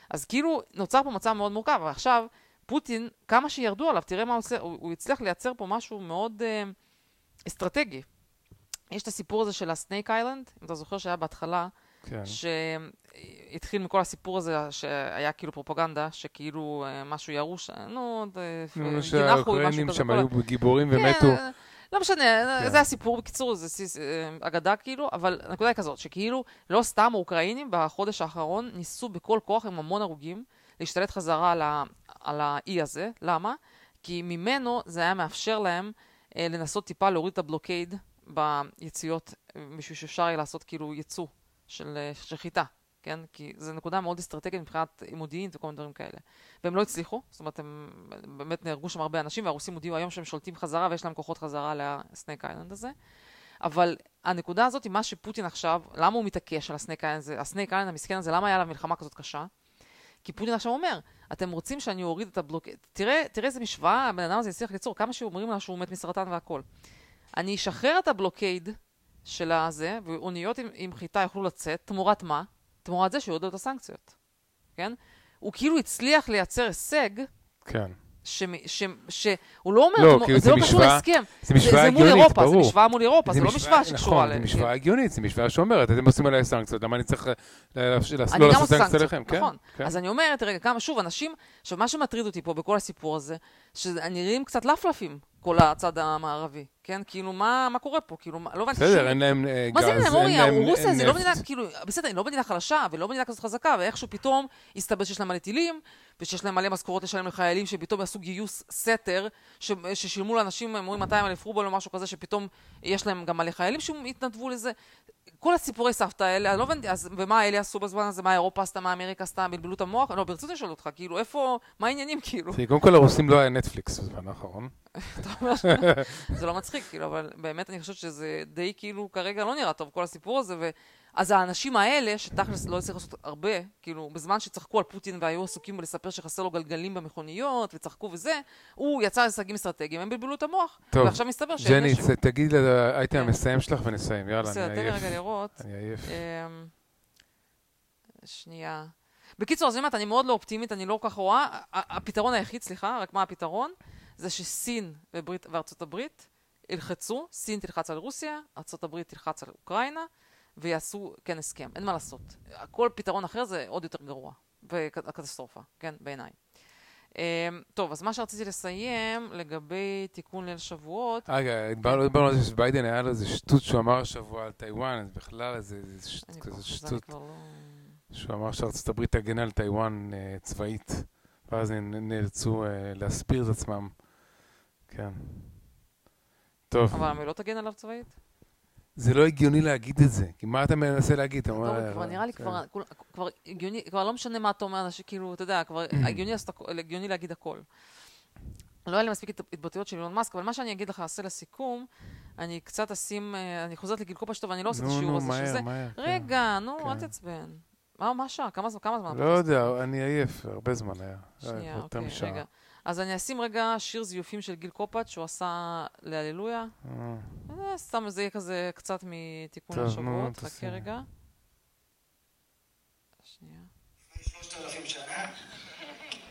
S2: אז כאילו נוצר פה מצב מאוד מורכב, ועכשיו פוטין, כמה שירדו עליו, תראה מה הוא עושה, הוא, הוא הצליח לייצר פה משהו מאוד אה, אסטרטגי. יש את הסיפור הזה של הסנייק איילנד, אם אתה זוכר שהיה בהתחלה, כן. שהתחיל מכל הסיפור הזה שהיה כאילו פרופגנדה, שכאילו אה, משהו ירוש, נו,
S1: נו, אה, שהאוקראינים שם היו גיבורים כן, ומתו.
S2: לא משנה, כן. זה הסיפור, בקיצור, זה אגדה כאילו, אבל הנקודה היא כזאת, שכאילו לא סתם האוקראינים בחודש האחרון ניסו בכל כוח עם המון הרוגים להשתלט חזרה על, ה, על האי הזה, למה? כי ממנו זה היה מאפשר להם אה, לנסות טיפה להוריד את הבלוקייד ביציאות, בשביל שאפשר יהיה לעשות כאילו ייצוא של, אה, של חיטה, כן? כי זו נקודה מאוד אסטרטגית מבחינת מודיעין וכל מיני דברים כאלה. והם לא הצליחו, זאת אומרת, הם באמת נהרגו שם הרבה אנשים, והרוסים הודיעו היום שהם שולטים חזרה ויש להם כוחות חזרה לסנייק איילנד הזה. אבל הנקודה הזאת, מה שפוטין עכשיו, למה הוא מתעקש על הסנייק איילנד הסנייק איילנד המסכן הזה, למה היה לה מלחמה כזאת קשה? כי פוטין עכשיו אומר, אתם רוצים שאני אוריד את הבלוקד, תראה, תראה איזה משוואה הבן אדם הזה הצליח ליצור, כמה שאומרים לה שהוא מת מסרטן והכל. אני אשחרר את הבלוקייד של הזה, ואוניות עם, עם חיטה יוכלו לצאת, תמורת מה? תמורת זה שיורידו את הסנקציות, כן? הוא כאילו הצליח לייצר הישג,
S1: כן.
S2: שהוא לא אומר, לא, כאילו זה, לא קשור להסכם.
S1: זה משוואה הגיונית, ברור.
S2: זה מול אירופה, זה משוואה מול אירופה, זה, לא משוואה שקשורה
S1: נכון, זה משוואה הגיונית, זה משוואה שאומרת, אתם עושים עליי סנקציות, למה אני צריך לא לעשות סנקציות עליכם?
S2: כן, נכון. כן. אז אני אומרת, רגע, כמה, שוב, אנשים, עכשיו, מה שמטריד אותי פה בכל הסיפור הזה, שנראים קצת לפלפים, כל הצד המערבי, כן? כאילו, מה, מה קורה פה? כאילו, לא הבנתי
S1: בסדר, אין להם
S2: גז, מה זה אין להם, אורי, רוסיה זה לא מדינה, כאילו, בסדר, היא לא מדינה חלשה, ולא מדינה כזאת חזקה, ואיכשהו פתאום הסתבר שיש להם מלא טילים, ושיש להם מלא משכורות לשלם לחיילים, שפתאום יעשו גיוס סתר, ש, ששילמו לאנשים, הם אומרים 200 אלף רובל או משהו כזה, שפתאום יש להם גם מלא חיילים שהתנדבו לזה. כל הסיפורי סבתא האלה, אני לא הבנתי, אז ומה אלה עשו בזמן הזה, מה אירופה עשתה, מה אמריקה עשתה, בלבלו את המוח? לא, ברצינות לשאול אותך, כאילו, איפה, מה העניינים, כאילו?
S1: קודם כל הרוסים לא היה נטפליקס בזמן האחרון.
S2: זה לא מצחיק, כאילו, אבל באמת אני חושבת שזה די, כאילו, כרגע לא נראה טוב, כל הסיפור הזה, אז האנשים האלה, שתכלס לא הצליחו לעשות הרבה, כאילו, בזמן שצחקו על פוטין והיו עסוקים בלספר שחסר לו גלגלים במכוניות, וצחקו וזה, הוא יצא להישגים אסטרטגיים, הם בלבלו את המוח. טוב, ועכשיו מסתבר שאין.
S1: ג'ני, תגיד לי האייטם המסיים שלך ונסיים, יאללה,
S2: אני עייף. בסדר, תן לי רגע לראות.
S1: אני עייף. אמ,
S2: שנייה. בקיצור, אז באמת, אני מאוד לא אופטימית, אני לא כל כך רואה. הפתרון היחיד, סליחה, רק מה הפתרון? זה שסין וארצות הברית ילחצו, סין תלחץ על רוסיה, ארצות הברית תלחץ על אוקראינה. ויעשו, כן, הסכם, אין מה לעשות. כל פתרון אחר זה עוד יותר גרוע, וקטסטרופה, כן, בעיניי. Um, טוב, אז מה שרציתי לסיים לגבי תיקון ליל שבועות...
S1: רגע, דיברנו על זה שביידן היה לו איזה שטות שהוא אמר השבוע על טיוואן, אז בכלל איזה שטות. לא... שהוא אמר שארצות הברית תגן על טיוואן uh, צבאית, ואז הם נאלצו uh, להסביר את עצמם. כן. טוב.
S2: אבל הם לא תגן עליו צבאית?
S1: זה לא הגיוני להגיד את זה, כי מה אתה מנסה להגיד? אתה
S2: אומר... לא, כבר נראה לי כן. כבר הגיוני, כבר לא משנה מה אתה אומר, כאילו, אתה יודע, כבר הגיוני להגיד הכל. לא היה לי מספיק התבטאויות של אילון מאסק, אבל מה שאני אגיד לך, אעשה לסיכום, אני קצת אשים, אה, אני חוזרת לגיל קופה שטוב, אני לא עושה את השיעור הזה שזה. כן. רגע, נו, אל כן. תעצבן. מה, מה השעה? כמה זמן?
S1: לא יודע, אני עייף, הרבה זמן היה.
S2: שנייה, אוקיי, רגע. אז אני אשים רגע שיר זיופים של גיל קופאץ' שהוא עשה להללויה. אה. אה, סתם זה יהיה כזה קצת מתיקון השבועות. חכה רגע. שנייה. שלושת אלפים שנה,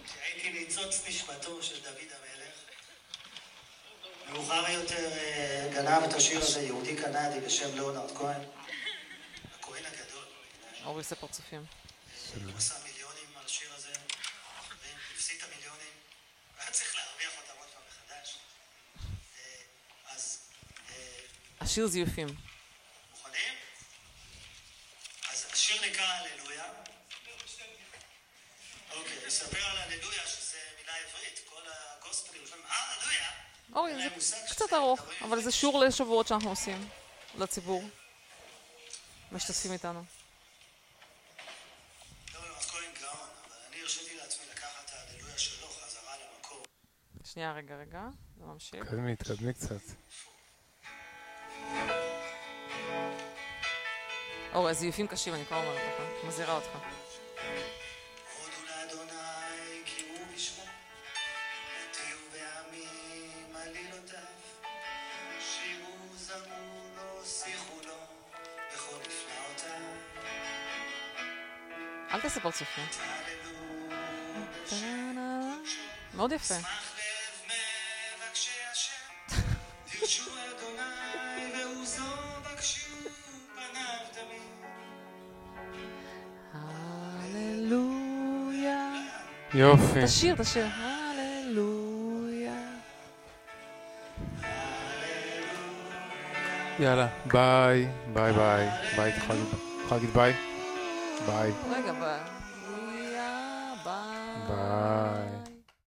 S2: כשהייתי ניצוץ נשמתו של דוד המלך, מאוחר יותר אה, גנב את השיר הזה יהודי קנדי בשם ליאונרד כהן, הכהן הגדול. אורי עושה פרצופים. הוא עשה מיליונים על השיר הזה, והפסיד את המיליונים. צריך להרוויח אותם עוד פעם מחדש. אה, אז... אה, השיר זיופים. מוכנים? אז השיר נקרא הללויה. אוקיי, נספר על הללויה, שזה מילה עברית. כל הגוספלים שומעים, הללויה. אוקיי, זה קצת ארוך, אבל זה שיעור לשבועות שאנחנו עושים לציבור. משתתפים איתנו. שנייה, רגע, רגע, זה ממשיך.
S1: תקדמי, תקדמי קצת.
S2: או, הזיופים קשים, אני כבר אומרת לך, מזהירה אותך. אל תעשה פרצופים. מאוד יפה.
S1: יופי.
S2: תשיר, תשיר. הללויה.
S1: יאללה, ביי, ביי ביי. ביי, יכול להגיד ביי? ביי.
S2: רגע.
S1: ביי.